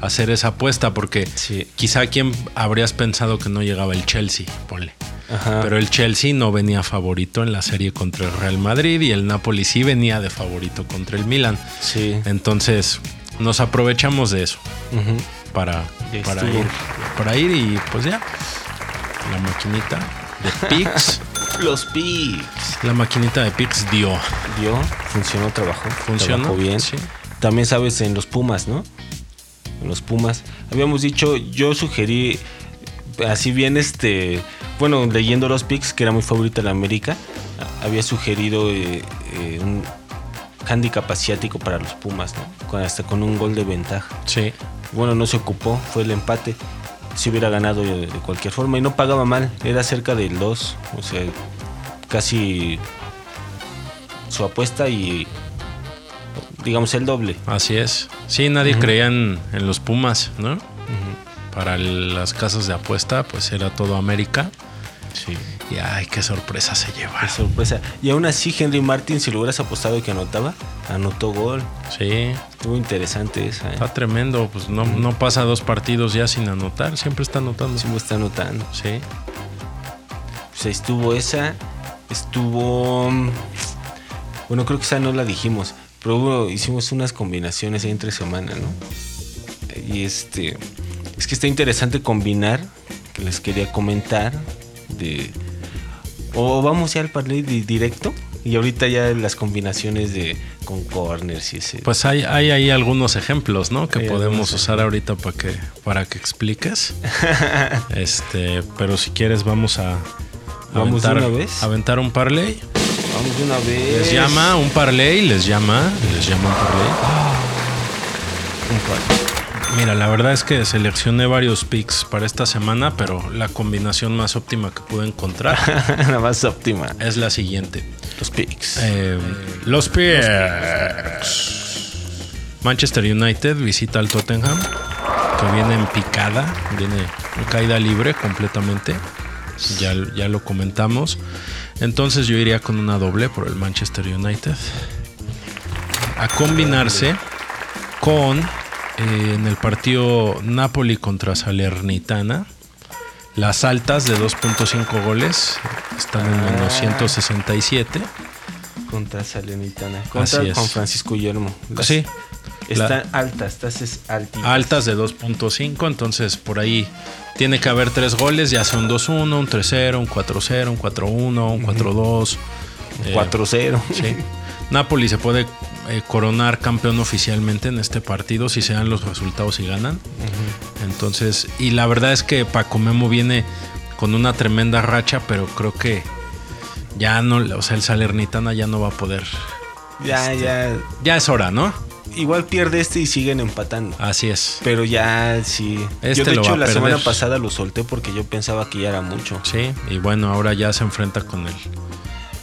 Speaker 2: hacer esa apuesta, porque
Speaker 1: Sí.
Speaker 2: quizá quien habrías pensado que no llegaba el Chelsea, ponle.
Speaker 1: Ajá.
Speaker 2: Pero el Chelsea no venía favorito en la serie contra el Real Madrid y el Napoli sí venía de favorito contra el Milan.
Speaker 1: Sí.
Speaker 2: Entonces nos aprovechamos de eso
Speaker 1: Ujú.
Speaker 2: para, para, ir, para ir y pues ya. La maquinita de Pix.
Speaker 1: Los picks.
Speaker 2: la maquinita de Pix dio.
Speaker 1: Dio, funcionó, trabajó.
Speaker 2: Funcionó,
Speaker 1: Trabajó bien.
Speaker 2: sí.
Speaker 1: También sabes en los Pumas, ¿no? Los Pumas. Habíamos dicho, yo sugerí, así bien, este, bueno, leyendo los picks, que era muy favorita la América, había sugerido eh, eh, un handicap asiático para los Pumas, ¿no? Con, hasta con un gol de ventaja.
Speaker 2: Sí.
Speaker 1: Bueno, no se ocupó, fue el empate. Si hubiera ganado de, de cualquier forma y no pagaba mal, era cerca del 2, o sea, casi su apuesta y digamos el doble.
Speaker 2: Así es. Sí, nadie creía en, en los Pumas, ¿no? Para el- las casas de apuesta, pues era todo América.
Speaker 1: Sí.
Speaker 2: Y ay, qué sorpresa se lleva.
Speaker 1: Qué sorpresa. Y aún así, Henry Martin, si lo hubieras apostado que anotaba, anotó gol.
Speaker 2: Sí,
Speaker 1: Estuvo interesante esa. ¿eh?
Speaker 2: está tremendo. Pues no, no pasa dos partidos ya sin anotar. Siempre está anotando.
Speaker 1: Me está anotando.
Speaker 2: Sí.
Speaker 1: Pues estuvo esa. Estuvo. mm, Bueno, creo que esa no la dijimos. Pero hubo- hicimos unas combinaciones ahí entre semana, ¿no? Y este. Es que está interesante combinar. Que les quería comentar. De. O vamos ya al parlay di- directo. Y ahorita ya las combinaciones de. Con corners y ese.
Speaker 2: Pues hay, hay ahí algunos ejemplos, ¿no? Que
Speaker 1: Hay
Speaker 2: podemos usar ahorita para que, para que expliques. este, pero si quieres vamos a
Speaker 1: ¿Vamos
Speaker 2: aventar,
Speaker 1: una vez?
Speaker 2: aventar un parlay.
Speaker 1: Vamos una vez.
Speaker 2: Les llama un parlay, les llama, les llama un parlay.
Speaker 1: Un parlay.
Speaker 2: Mira, la verdad es que seleccioné varios picks para esta semana, pero la combinación más óptima que pude encontrar
Speaker 1: la más óptima.
Speaker 2: es la siguiente.
Speaker 1: Los picks.
Speaker 2: Eh, los picks. Manchester United visita al Tottenham, que viene en picada, viene en caída libre completamente. Ya, ya lo comentamos. Entonces yo iría con una doble por el Manchester United. A combinarse con eh, en el partido Napoli contra Salernitana. Las altas de 2.5 goles están en menos 167.
Speaker 1: Contra Salenitana. Contra. Juan Francisco Guillermo. Las-
Speaker 2: Sí.
Speaker 1: Están
Speaker 2: La-
Speaker 1: altas, estas es altitas.
Speaker 2: altas de 2.5, entonces por ahí tiene que haber tres goles, ya sea un 2-1, un 3-0, un 4-0, un 4-1, un 4-2. eh,
Speaker 1: 4-0.
Speaker 2: sí. Napoli se puede eh, coronar campeón oficialmente en este partido si se dan los resultados y ganan. Entonces, y la verdad es que Paco Memo viene con una tremenda racha, pero creo que ya no, o sea, el Salernitana ya no va a poder.
Speaker 1: Ya, ya.
Speaker 2: Ya es hora, ¿no?
Speaker 1: Igual pierde este y siguen empatando.
Speaker 2: Así es.
Speaker 1: Pero ya sí.
Speaker 2: Este
Speaker 1: yo de hecho la semana pasada lo solté porque yo pensaba que ya era mucho.
Speaker 2: Sí, y bueno, ahora ya se enfrenta con el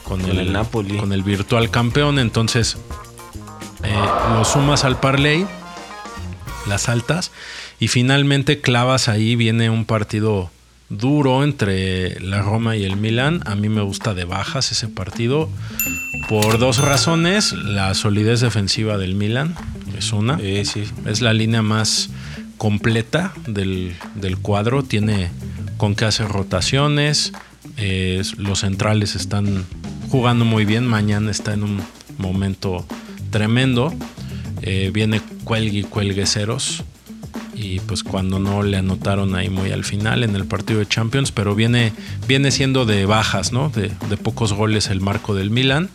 Speaker 2: con,
Speaker 1: Con el Napoli.
Speaker 2: con el virtual campeón, entonces eh, lo sumas al parlay, las altas y finalmente clavas ahí viene un partido duro entre la Roma y el Milan. A mí me gusta de bajas ese partido por dos razones, la solidez defensiva del Milan es una.
Speaker 1: Eh, sí.
Speaker 2: Es la línea más completa del, del cuadro. Tiene con qué hacer rotaciones. eh, los centrales están jugando muy bien. Mañana está en un momento tremendo. Eh, viene cuelgue y cuelgue ceros. Y pues cuando no le anotaron ahí muy al final en el partido de Champions, pero viene, viene siendo de bajas, ¿no? De, de pocos goles el marco del Milan.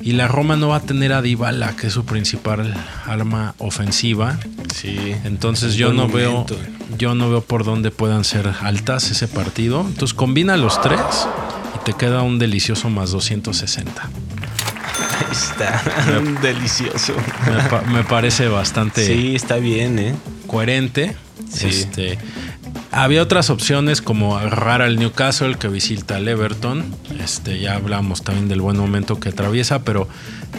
Speaker 2: Y la Roma no va a tener a Dybala, que es su principal arma ofensiva.
Speaker 1: Sí.
Speaker 2: Entonces
Speaker 1: Es
Speaker 2: yo no veo,
Speaker 1: momento.
Speaker 2: yo no veo por dónde puedan ser altas ese partido. Entonces combina los tres y te queda un delicioso más 260.
Speaker 1: Ahí está. Delicioso.
Speaker 2: Me, pa- me parece bastante
Speaker 1: Sí, está bien, ¿eh?
Speaker 2: Coherente.
Speaker 1: Sí.
Speaker 2: Este, había otras opciones como agarrar al Newcastle que visita al Everton. Este, ya hablamos también del buen momento que atraviesa, pero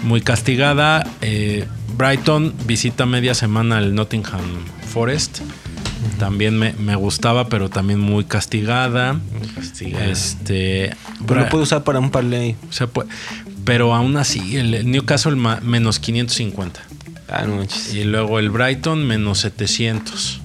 Speaker 2: muy castigada. Eh, Brighton visita media semana al Nottingham Forest. También me, me gustaba, pero también muy castigada.
Speaker 1: Castigada.
Speaker 2: Este,
Speaker 1: Pero lo puedo usar para un parlay.
Speaker 2: se puede- pero aún así, el, Newcastle menos 550.
Speaker 1: Ah, no.
Speaker 2: Y luego el Brighton menos 700.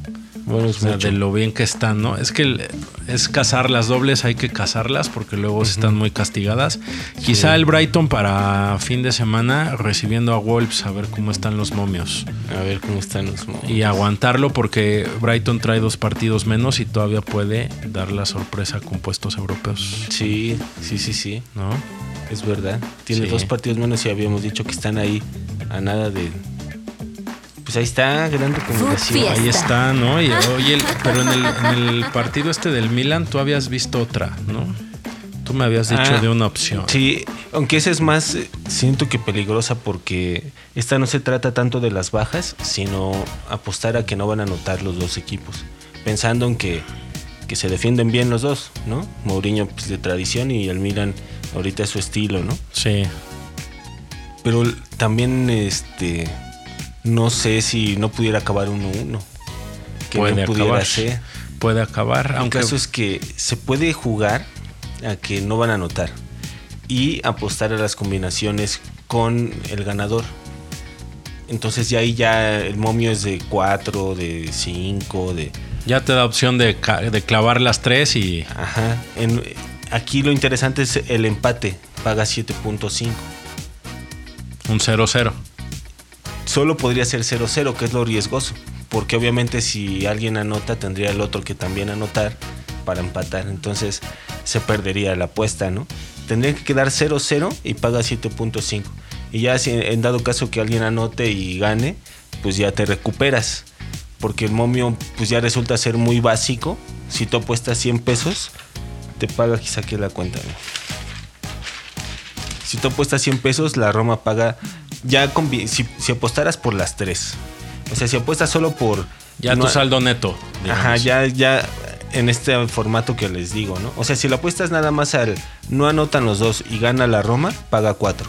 Speaker 1: Bueno,
Speaker 2: O
Speaker 1: es
Speaker 2: sea,
Speaker 1: mucho.
Speaker 2: de lo bien que están, ¿no? Es que es cazar las dobles, hay que cazarlas porque luego están muy castigadas. Quizá el Brighton para fin de semana recibiendo a Wolves a ver cómo están los momios.
Speaker 1: A ver cómo están los mo-
Speaker 2: Y aguantarlo porque Brighton trae dos partidos menos y todavía puede dar la sorpresa con puestos europeos,
Speaker 1: Sí, sí, sí, sí.
Speaker 2: ¿no?
Speaker 1: Es verdad. Tiene
Speaker 2: Sí.
Speaker 1: dos partidos menos y habíamos dicho que están ahí a nada de. Pues ahí está, gran recomendación.
Speaker 2: Ahí está, ¿no? Y, oye, el- pero en el, en el partido este del Milan tú habías visto otra, ¿no? Tú me habías dicho
Speaker 1: Ah,
Speaker 2: de una opción.
Speaker 1: Sí, aunque esa es más, eh, siento que peligrosa porque esta no se trata tanto de las bajas, sino apostar a que no van a anotar los dos equipos. Pensando en que, que se defienden bien los dos, ¿no? Mourinho pues, de tradición y el Milan ahorita es su estilo, ¿no?
Speaker 2: Sí.
Speaker 1: Pero también, este, no sé si no pudiera acabar 1-1. Que
Speaker 2: puede
Speaker 1: no pudiera
Speaker 2: acabar.
Speaker 1: ser.
Speaker 2: Puede acabar.
Speaker 1: El
Speaker 2: Aunque
Speaker 1: caso es que se puede jugar a que no van a anotar y apostar a las combinaciones con el ganador. Entonces ya ahí ya el momio es de 4, de 5, de...
Speaker 2: ya te da opción de, de clavar las tres y
Speaker 1: Ajá. En- aquí lo interesante es el empate. Paga 7.5.
Speaker 2: un 0-0.
Speaker 1: Solo podría ser 0-0, que es lo riesgoso. porque obviamente si alguien anota tendría el otro que también anotar para empatar, entonces se perdería la apuesta, ¿no? Tendría que quedar 0-0 y paga 7.5. Y ya si en dado caso que alguien anote y gane, pues ya te recuperas. Porque el momio pues ya resulta ser muy básico. Si tú apuestas 100 pesos, te paga, aquí saqué la cuenta. Si tú apuestas 100 pesos, la Roma paga ya si, si apostaras por las tres. O sea, si apuestas solo por
Speaker 2: Ya
Speaker 1: no-
Speaker 2: tu saldo neto. digamos.
Speaker 1: Ajá, ya, ya en este formato que les digo, ¿no? O sea, si la apuestas nada más al no anotan los dos y gana la Roma, paga 4.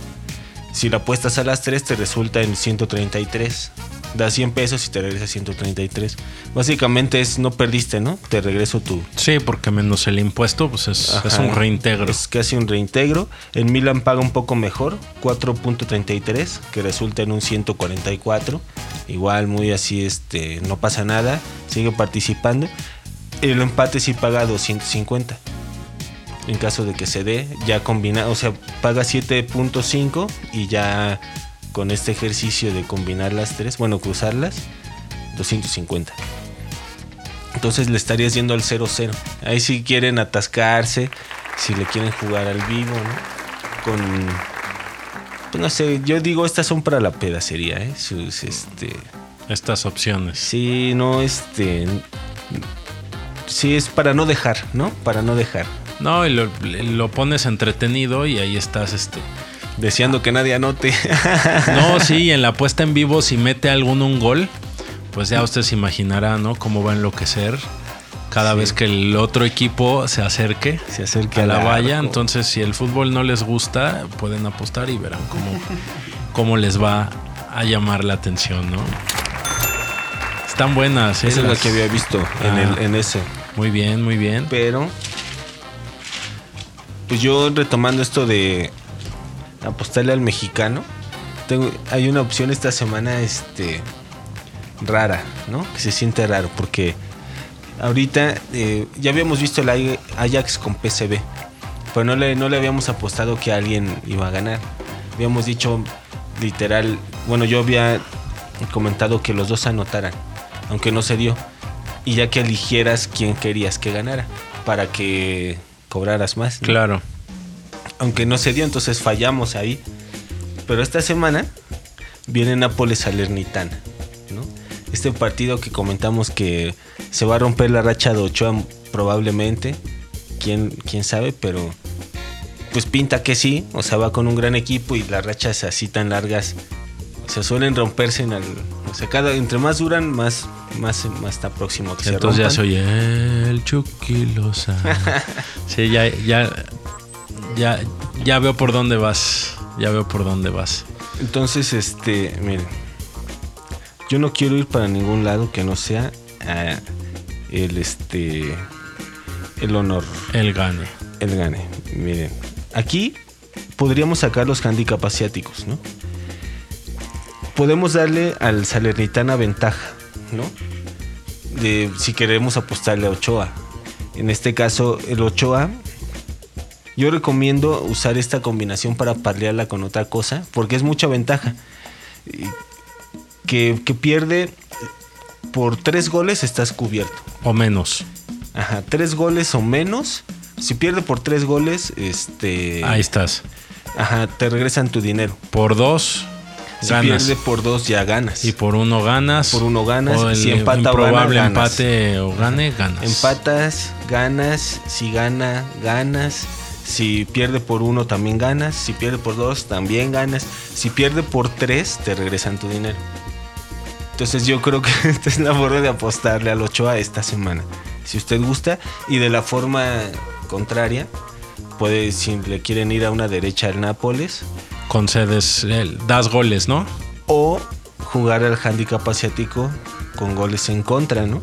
Speaker 1: Si la apuestas a las 3, te resulta en 133. Da 100 pesos y te regresa 133. Básicamente es no perdiste, ¿no? Te regreso tu.
Speaker 2: Sí, porque menos el impuesto, pues es, es un reintegro.
Speaker 1: Es casi un reintegro. En Milan paga un poco mejor, 4.33, que resulta en un 144. Igual muy así, este, no pasa nada, sigue participando. El empate sí paga 250. En caso de que se dé, ya combina, o sea, paga 7.5 y ya con este ejercicio de combinar las tres, bueno, cruzarlas, 250. Entonces le estarías yendo al 0-0. Ahí si quieren atascarse, si le quieren jugar al vivo, ¿no? Con. Pues no sé, yo digo, estas son para la pedacería, ¿eh? Sus, este.
Speaker 2: Estas opciones.
Speaker 1: Sí, no, este. Sí, es para no dejar, ¿no? Para no dejar.
Speaker 2: No, y lo, lo pones entretenido y ahí estás, este.
Speaker 1: Deseando que nadie anote.
Speaker 2: No, sí, en la puesta en vivo, si mete alguno un gol, pues ya usted se imaginará, ¿no? Cómo va a enloquecer cada
Speaker 1: Sí.
Speaker 2: vez que el otro equipo se acerque
Speaker 1: Se acerque
Speaker 2: a la
Speaker 1: al
Speaker 2: valla.
Speaker 1: arco.
Speaker 2: Entonces, si el fútbol no les gusta, pueden apostar y verán cómo, cómo les va a llamar la atención, ¿no? Están buenas, ¿eh?
Speaker 1: Esa es la que había visto en,
Speaker 2: Ah.
Speaker 1: el, en ese.
Speaker 2: Muy bien, muy bien.
Speaker 1: Pero, pues yo retomando esto de apostarle al mexicano, tengo, hay una opción esta semana este, rara, ¿no? Que se siente raro porque ahorita eh, ya habíamos visto el Ajax con PCB, pero no le, no le habíamos apostado que alguien iba a ganar. Habíamos dicho literal, bueno, yo había comentado que los dos anotaran, aunque no se dio. Y ya que eligieras quién querías que ganara, para que cobraras más.
Speaker 2: Claro.
Speaker 1: Aunque no se dio, entonces fallamos ahí. Pero esta semana viene Nápoles Salernitana, ¿no? Este partido que comentamos que se va a romper la racha de Ochoa probablemente, quién, quién sabe, pero pues pinta que sí, o sea, va con un gran equipo y las rachas así tan largas se suelen romperse en el, o sea, cada entre más duran, más más más está próximo que se
Speaker 2: Entonces ya
Speaker 1: rompan.
Speaker 2: se oye el Chucky Lozano. Sí, ya, ya, ya, ya veo por dónde vas. Ya veo por dónde vas.
Speaker 1: Entonces, este, miren, yo no quiero ir para ningún lado que no sea ah, el este el honor,
Speaker 2: El gane.
Speaker 1: el gane. Miren, aquí podríamos sacar los handicap asiáticos, ¿no? Podemos darle al Salernitana ventaja, ¿no? De si queremos apostarle a Ochoa. En este caso, el Ochoa yo recomiendo usar esta combinación para parlearla con otra cosa, porque es mucha ventaja. Que, que pierde por tres goles estás cubierto.
Speaker 2: O menos.
Speaker 1: Ajá, tres goles o menos. Si pierde por tres goles, este.
Speaker 2: Ahí estás.
Speaker 1: Ajá, te regresan tu dinero.
Speaker 2: Por dos,
Speaker 1: Si
Speaker 2: ganas.
Speaker 1: pierde por dos, ya ganas.
Speaker 2: Y por uno ganas.
Speaker 1: Por uno ganas,
Speaker 2: O el
Speaker 1: si empata o gana,
Speaker 2: improbable
Speaker 1: ganas.
Speaker 2: empate o gane, ganas.
Speaker 1: Empatas, ganas. Si gana, ganas. Si pierde por uno, también ganas. Si pierde por dos, también ganas. Si pierde por tres, te regresan tu dinero. Entonces yo creo que esta es la forma de apostarle al Ochoa esta semana. Si usted gusta. Y de la forma contraria, puede, si le quieren ir a una derecha al Nápoles,
Speaker 2: Concedes, el- das goles, ¿no?
Speaker 1: o jugar al handicap asiático con goles en contra, ¿no?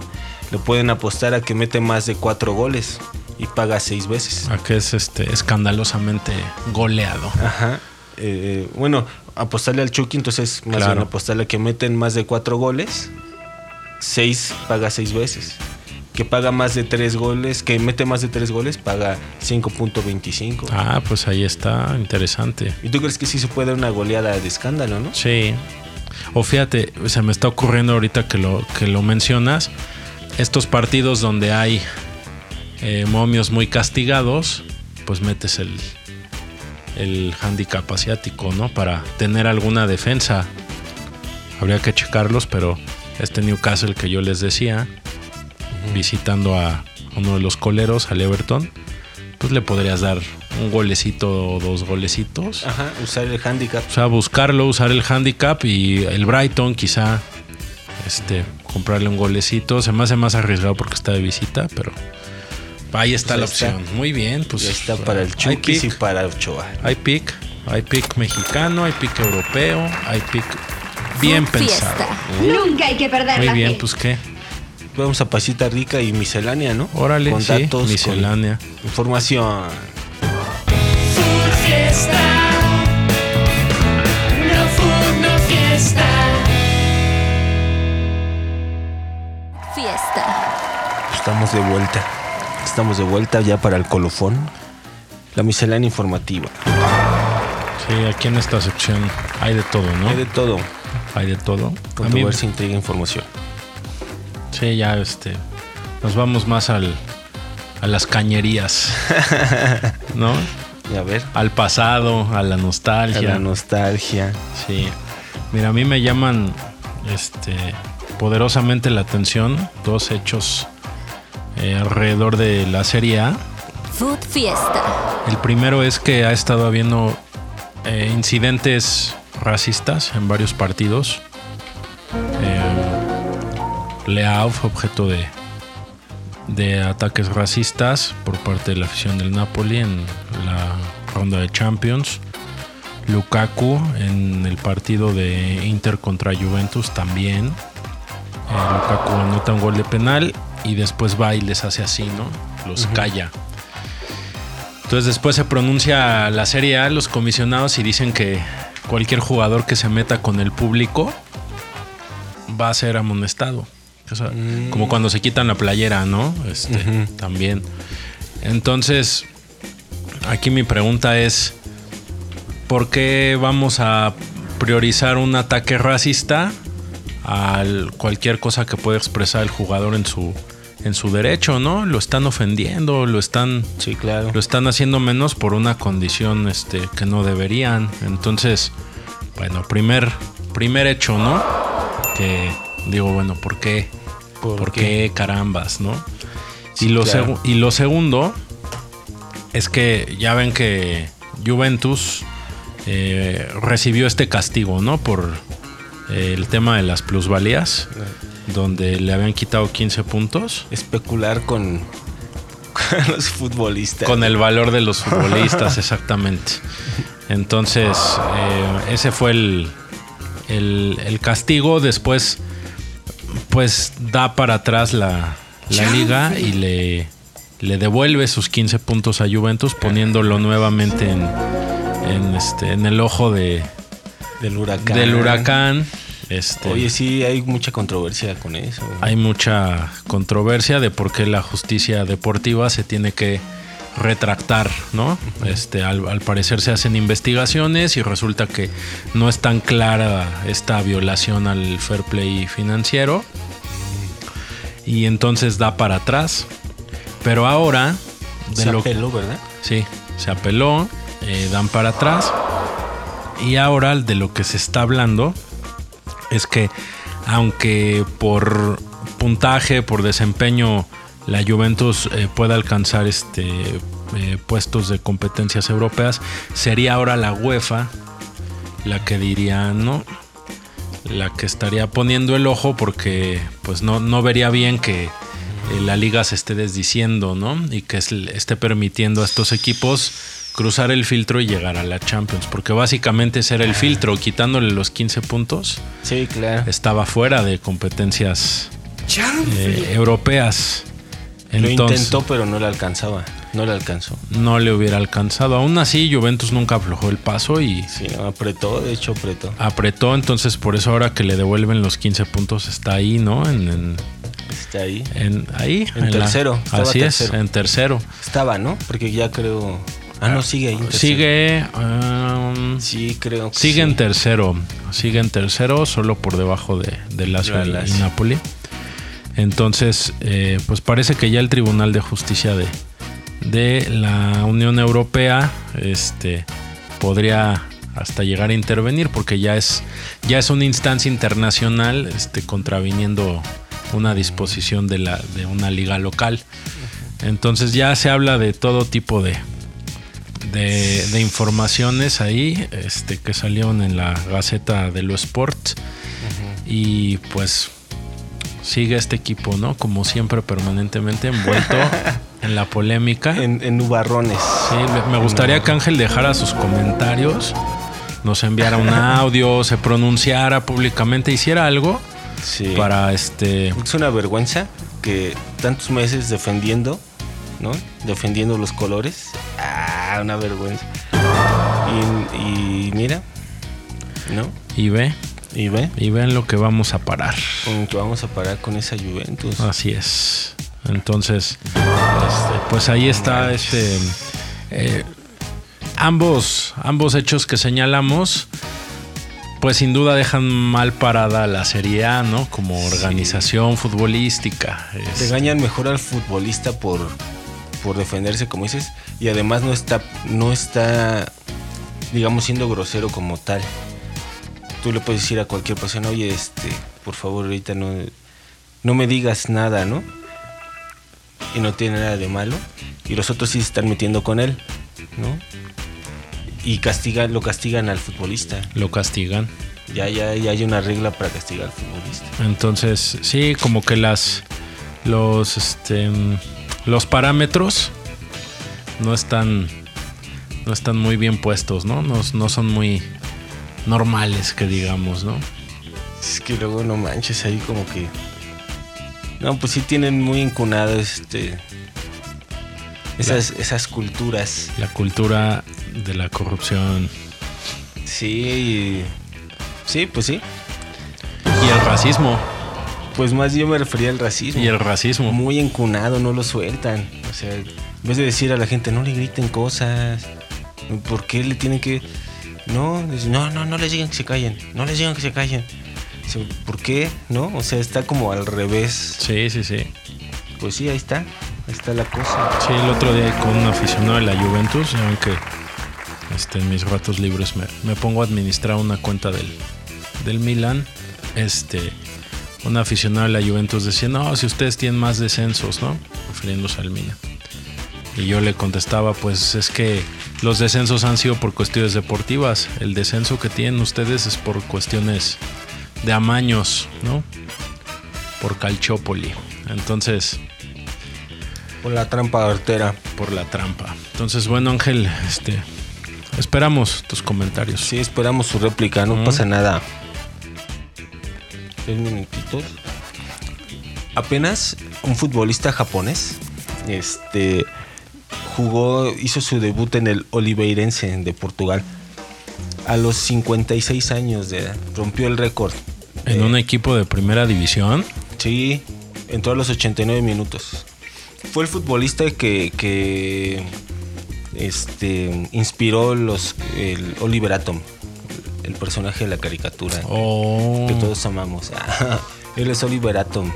Speaker 1: Le pueden apostar a que mete más de cuatro goles y paga seis veces.
Speaker 2: A que es este escandalosamente goleado.
Speaker 1: Ajá. Eh, bueno, apostarle al Chucky, entonces más
Speaker 2: Claro.
Speaker 1: bien apostarle a que meten más de cuatro goles, seis paga seis veces. Que paga más de tres goles, que mete más de tres goles, paga 5.25.
Speaker 2: Ah, pues ahí está, interesante.
Speaker 1: ¿Y tú crees que sí se puede dar una goleada de escándalo, no?
Speaker 2: Sí. O fíjate, se me está ocurriendo ahorita que lo, que lo mencionas, estos partidos donde hay eh, momios muy castigados, pues metes el, el handicap asiático, ¿no? Para tener alguna defensa. Habría que checarlos, pero este Newcastle que yo les decía, visitando a uno de los coleros, al Everton, pues le podrías dar un golecito o dos golecitos.
Speaker 1: Ajá, usar el handicap.
Speaker 2: O sea, buscarlo, usar el handicap y el Brighton quizá este, comprarle un golecito. Se me hace más arriesgado porque está de visita, pero ahí está
Speaker 1: Pues
Speaker 2: la
Speaker 1: ahí está.
Speaker 2: opción. Muy bien, pues
Speaker 1: Ya está para el Chukis y para Ochoa.
Speaker 2: hay pick, hay pick mexicano, hay pick europeo, hay pick bien pensado.
Speaker 5: Nunca hay que perder
Speaker 2: Muy
Speaker 5: la
Speaker 2: bien,
Speaker 5: fe.
Speaker 2: pues qué.
Speaker 1: Vamos a pasita rica y miscelánea, ¿no?
Speaker 2: Órale,
Speaker 1: con
Speaker 2: sí,
Speaker 1: datos,
Speaker 2: miscelánea.
Speaker 1: con información.
Speaker 4: Food Fiesta. No food, no fiesta.
Speaker 3: Fiesta.
Speaker 1: Estamos de vuelta. Estamos de vuelta ya para el colofón. La miscelánea informativa.
Speaker 2: Sí, aquí en esta sección hay de todo, ¿no?
Speaker 1: Hay de todo.
Speaker 2: Hay de todo. A
Speaker 1: Controversia, intriga, información.
Speaker 2: sí, ya este, nos vamos más al, a las cañerías, ¿no?
Speaker 1: Y a ver,
Speaker 2: Al pasado, a la
Speaker 1: a
Speaker 2: nostalgia.
Speaker 1: la nostalgia.
Speaker 2: Sí. Mira, a mí me llaman este poderosamente la atención dos hechos eh, alrededor de la Serie A.
Speaker 3: Food Fiesta.
Speaker 2: El primero es que ha estado habiendo eh, incidentes racistas en varios partidos. Eh, Leao fue objeto de, de ataques racistas por parte de la afición del Napoli en la ronda de Champions. Lukaku en el partido de Inter contra Juventus también. Eh, Lukaku anota un gol de penal y después va y les hace así, ¿no? Los calla. Entonces después se pronuncia la Serie A, los comisionados, y dicen que cualquier jugador que se meta con el público va a ser amonestado. O sea, Como cuando se quitan la playera, ¿no? Este, También. Entonces, aquí mi pregunta es, ¿por qué vamos a priorizar un ataque racista a cualquier cosa que pueda expresar el jugador en su, en su derecho, ¿no? Lo están ofendiendo, lo están
Speaker 1: Sí, claro.
Speaker 2: lo están haciendo menos por una condición este, que no deberían. Entonces, bueno, primer, primer hecho, ¿no? Que digo, bueno, ¿por qué?
Speaker 1: ¿Por
Speaker 2: ¿Por,
Speaker 1: qué?
Speaker 2: qué? carambas, no?
Speaker 1: Sí,
Speaker 2: y, lo
Speaker 1: claro.
Speaker 2: y lo segundo es que ya ven que Juventus eh, recibió este castigo, ¿no? Por eh, el tema de las plusvalías, donde le habían quitado 15 puntos.
Speaker 1: Especular con, con los futbolistas.
Speaker 2: Con el valor de los futbolistas, exactamente. Entonces, eh, ese fue el, el- el castigo. Después, pues da para atrás la, la liga y le, le devuelve sus 15 puntos a Juventus, poniéndolo nuevamente en, en, este, en el ojo de,
Speaker 1: del huracán.
Speaker 2: del huracán. Este,
Speaker 1: Oye, sí, hay mucha controversia con eso.
Speaker 2: hay mucha controversia de por qué la justicia deportiva se tiene que retractar, ¿no? Este, al, al parecer se hacen investigaciones y resulta que no es tan clara esta violación al fair play financiero y entonces da para atrás. Pero ahora de
Speaker 1: Se
Speaker 2: lo
Speaker 1: apeló, ¿verdad?
Speaker 2: Sí, se apeló, eh, dan para atrás. Y ahora de lo que se está hablando es que aunque por puntaje, por desempeño, la Juventus eh, pueda alcanzar este eh, puestos de competencias europeas, sería ahora la UEFA la que diría no, la que estaría poniendo el ojo porque pues no, no vería bien que eh, la liga se esté desdiciendo, ¿no? Y que es- esté permitiendo a estos equipos cruzar el filtro y llegar a la Champions, porque básicamente ese era el filtro, quitándole los 15 puntos,
Speaker 1: Sí, claro.
Speaker 2: estaba fuera de competencias eh, europeas.
Speaker 1: Lo
Speaker 2: Entonces,
Speaker 1: intentó, pero no le alcanzaba. No le alcanzó.
Speaker 2: no le hubiera alcanzado. Aún así, Juventus nunca aflojó el paso y
Speaker 1: Sí, apretó, de hecho apretó.
Speaker 2: apretó. Entonces, por eso ahora que le devuelven los 15 puntos está ahí, ¿no? En, en-
Speaker 1: Está ahí.
Speaker 2: en- ahí.
Speaker 1: En tercero,
Speaker 2: así es, en tercero.
Speaker 1: Estaba, ¿no? Porque ya creo Ah, no, sigue ahí. en tercero.
Speaker 2: Sigue. um,
Speaker 1: Sí, creo que
Speaker 2: Sigue
Speaker 1: sí.
Speaker 2: en tercero. Sigue en tercero, solo por debajo de, de Lazio y,
Speaker 1: Lazio.
Speaker 2: Napoli. Entonces, eh, pues parece que ya el Tribunal de Justicia de, de la Unión Europea este, podría hasta llegar a intervenir porque ya es, ya es una instancia internacional este, contraviniendo una disposición de, la, de una liga local. Entonces ya se habla de todo tipo de, de, de informaciones ahí este, que salieron en la Gaceta de los Sports. Y pues sigue este equipo, ¿no? Como siempre, permanentemente envuelto en la polémica.
Speaker 1: En, en nubarrones.
Speaker 2: Sí, me- me gustaría que Ángel dejara sus comentarios, nos enviara un audio, se pronunciara públicamente, hiciera algo
Speaker 1: Sí.
Speaker 2: para este.
Speaker 1: Es una vergüenza que tantos meses defendiendo, ¿no? Defendiendo los colores. Ah, una vergüenza. Y, y mira, ¿no?
Speaker 2: Y ve,
Speaker 1: Y ve,
Speaker 2: y ven lo que vamos a parar.
Speaker 1: con que vamos a parar con esa Juventus.
Speaker 2: Así es. Entonces, este, pues ahí está este. eh, ambos, ambos hechos que señalamos, pues sin duda dejan mal parada la Serie A, ¿no? Como organización futbolística. Es-
Speaker 1: Regañan mejor al futbolista por, por defenderse, como dices, y además no está, no está, digamos, siendo grosero como tal. Tú le puedes decir a cualquier persona, oye, este, por favor, ahorita no, no me digas nada, ¿no? Y no tiene nada de malo. Y los otros sí se están metiendo con él, ¿no? Y castigan, lo castigan al futbolista.
Speaker 2: lo castigan.
Speaker 1: Ya, ya, ya hay una regla para castigar al futbolista.
Speaker 2: Entonces, sí, como que las los este los parámetros no están no están muy bien puestos, ¿no? No, no son muy normales, que digamos, ¿no?
Speaker 1: Es que luego no manches ahí como que. No, pues sí tienen muy encunado este. Esas, esas culturas.
Speaker 2: La cultura de la corrupción
Speaker 1: Sí. Sí, pues sí.
Speaker 2: y el racismo
Speaker 1: Pues más yo me refería al racismo.
Speaker 2: y el racismo.
Speaker 1: Muy encunado, no lo sueltan. O sea, en vez de decir a la gente, no le griten cosas. ¿Por qué le tienen que.? No, no, no, no les digan que se callen. No les digan que se callen. O sea, ¿Por qué? ¿No? O sea, está como al revés.
Speaker 2: Sí, sí, sí.
Speaker 1: Pues sí, ahí está. Ahí está la cosa.
Speaker 2: Sí, el otro día con un aficionado de la Juventus, ya ven que este, en mis ratos libres me, me pongo a administrar una cuenta del, del Milan. Este, un aficionado de la Juventus decía, no, si ustedes tienen más descensos, ¿no? Refiriéndose al Milan. Y yo le contestaba, pues es que los descensos han sido por cuestiones deportivas. El descenso que tienen ustedes es por cuestiones de amaños, ¿no? Por Calciopoli. Entonces,
Speaker 1: Por la trampa artera.
Speaker 2: por la trampa. Entonces, bueno, Ángel, este esperamos tus comentarios.
Speaker 1: Sí, esperamos su réplica, no
Speaker 2: Ujú.
Speaker 1: pasa nada. Apenas un futbolista japonés este, jugó, hizo su debut en el Oliveirense de Portugal. A los 56 años de edad. Rompió el récord.
Speaker 2: En
Speaker 1: Eh,
Speaker 2: un equipo de primera división.
Speaker 1: Sí, entró a los 89 minutos. Fue el futbolista que, que este, inspiró los, el Oliver Atom, el personaje de la caricatura
Speaker 2: Oh,
Speaker 1: que todos amamos. Él es Oliver Atom.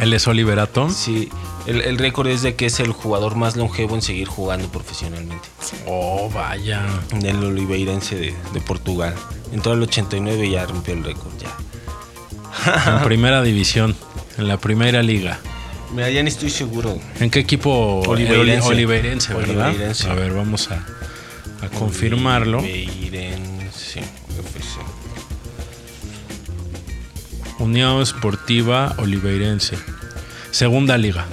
Speaker 2: él es Oliver Atom.
Speaker 1: Sí, el, el récord es de que es el jugador más longevo en seguir jugando profesionalmente.
Speaker 2: Oh, vaya.
Speaker 1: Del Oliveirense de, de Portugal. Entró al 89 y ya rompió el récord. Ya.
Speaker 2: En primera división. En la primera liga.
Speaker 1: Mira, ya ni estoy seguro.
Speaker 2: ¿En qué equipo?
Speaker 1: Oliveirense.
Speaker 2: El Oliveirense, ¿verdad?
Speaker 1: Oliveirense.
Speaker 2: A ver, vamos a, a confirmarlo.
Speaker 1: Oliveirense,
Speaker 2: Unión Esportiva Oliveirense. Segunda liga.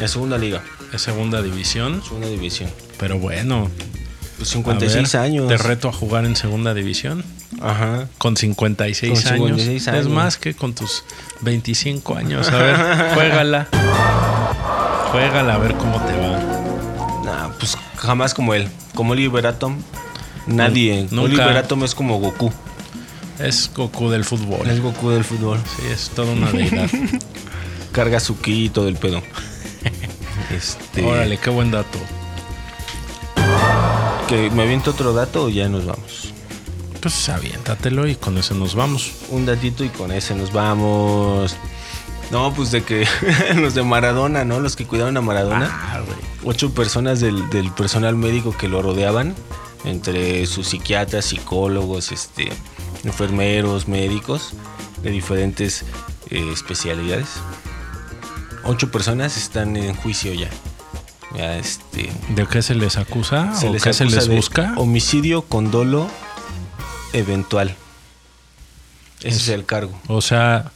Speaker 1: La segunda liga,
Speaker 2: Es segunda división.
Speaker 1: segunda división.
Speaker 2: Pero bueno.
Speaker 1: Pues
Speaker 2: a
Speaker 1: 56
Speaker 2: ver,
Speaker 1: años.
Speaker 2: Te reto a jugar en segunda división.
Speaker 1: Ajá.
Speaker 2: Con 56,
Speaker 1: Con 56
Speaker 2: años.
Speaker 1: años.
Speaker 2: Es más que con tus 25 años. A ver, juégala. Juégala a ver cómo te va.
Speaker 1: Nah, pues jamás como él. Como Oliver Atom, nadie.
Speaker 2: Nunca.
Speaker 1: Oliver Atom es como Goku.
Speaker 2: Es Goku del fútbol.
Speaker 1: Es Goku del fútbol.
Speaker 2: Sí, es toda una deidad.
Speaker 1: Carga su ki y todo el pedo. este.
Speaker 2: Órale, qué buen dato.
Speaker 1: Que me aviento otro dato o ya nos vamos.
Speaker 2: Pues aviéntatelo y con eso nos vamos.
Speaker 1: Un datito y con ese nos vamos. No, pues de que los de Maradona, ¿no? Los que cuidaron a Maradona.
Speaker 2: Ah, güey.
Speaker 1: Ocho personas del, del personal médico que lo rodeaban, entre sus psiquiatras, psicólogos, este, enfermeros, médicos de diferentes eh, especialidades. Ocho personas están en juicio ya. Ya, este,
Speaker 2: ¿De qué se les acusa?
Speaker 1: se
Speaker 2: ¿O
Speaker 1: les
Speaker 2: qué se les busca?
Speaker 1: Homicidio con dolo eventual. Ese es,
Speaker 2: Es-
Speaker 1: el cargo.
Speaker 2: O sea,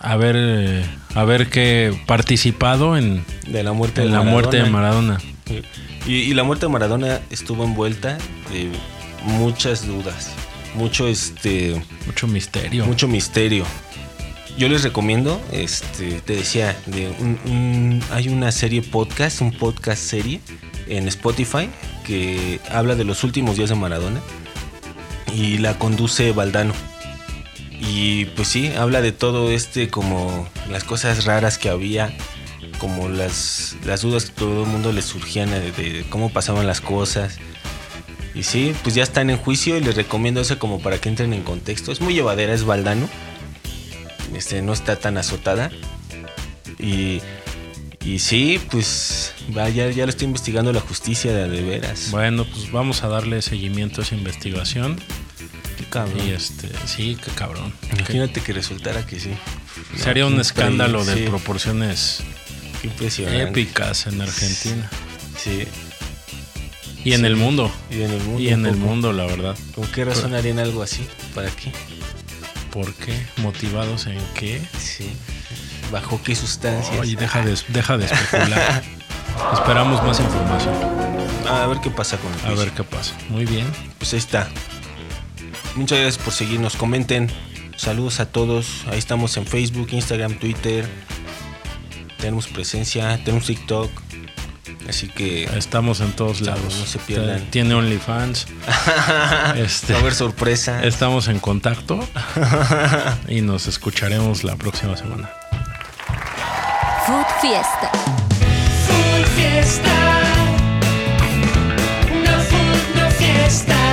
Speaker 2: haber, eh, haber que participado en,
Speaker 1: De la muerte
Speaker 2: en
Speaker 1: de
Speaker 2: la muerte de
Speaker 1: Maradona.
Speaker 2: Maradona.
Speaker 1: Y, y la muerte de Maradona estuvo envuelta de muchas dudas, mucho este,
Speaker 2: Mucho misterio.
Speaker 1: mucho misterio. Yo les recomiendo, este, te decía, de un- un- hay una serie podcast, un podcast serie en Spotify que habla de los últimos días de Maradona y la conduce Valdano. Y pues sí, habla de todo este como las cosas raras que había, como las, las dudas que todo el mundo le surgían de, de cómo pasaban las cosas. Y sí, pues ya están en juicio y les recomiendo eso como para que entren en contexto. Es muy llevadera, es Valdano. Este, no está tan azotada. Y, y sí, pues ya, ya lo estoy investigando la justicia de, de veras.
Speaker 2: Bueno, pues vamos a darle seguimiento a esa investigación.
Speaker 1: Qué cabrón.
Speaker 2: Y este, sí, qué cabrón.
Speaker 1: Imagínate que resultara que sí.
Speaker 2: Sería un escándalo de
Speaker 1: sí,
Speaker 2: proporciones épicas en Argentina.
Speaker 1: Sí.
Speaker 2: Y en
Speaker 1: Sí.
Speaker 2: el mundo.
Speaker 1: Y en el mundo.
Speaker 2: Y en el mundo, la verdad.
Speaker 1: ¿Con qué razón harían algo así? ¿Para qué?
Speaker 2: ¿Por qué? ¿Motivados en qué?
Speaker 1: Sí. ¿Bajo qué sustancias?
Speaker 2: Oye, deja de, deja de especular. Esperamos más información.
Speaker 1: Ah, a ver qué pasa con el
Speaker 2: A
Speaker 1: juicio.
Speaker 2: ver qué pasa. Muy bien.
Speaker 1: Pues ahí está. Muchas gracias por seguirnos. Comenten. Saludos a todos. Ahí estamos en Facebook, Instagram, Twitter. Tenemos presencia, tenemos TikTok. Así que.
Speaker 2: Estamos en todos lados.
Speaker 1: No se pierdan.
Speaker 2: Tiene OnlyFans. este,
Speaker 1: a haber sorpresa.
Speaker 2: Estamos en contacto. y nos escucharemos la próxima semana.
Speaker 3: Food Fiesta.
Speaker 4: Food Fiesta. No food, no fiesta.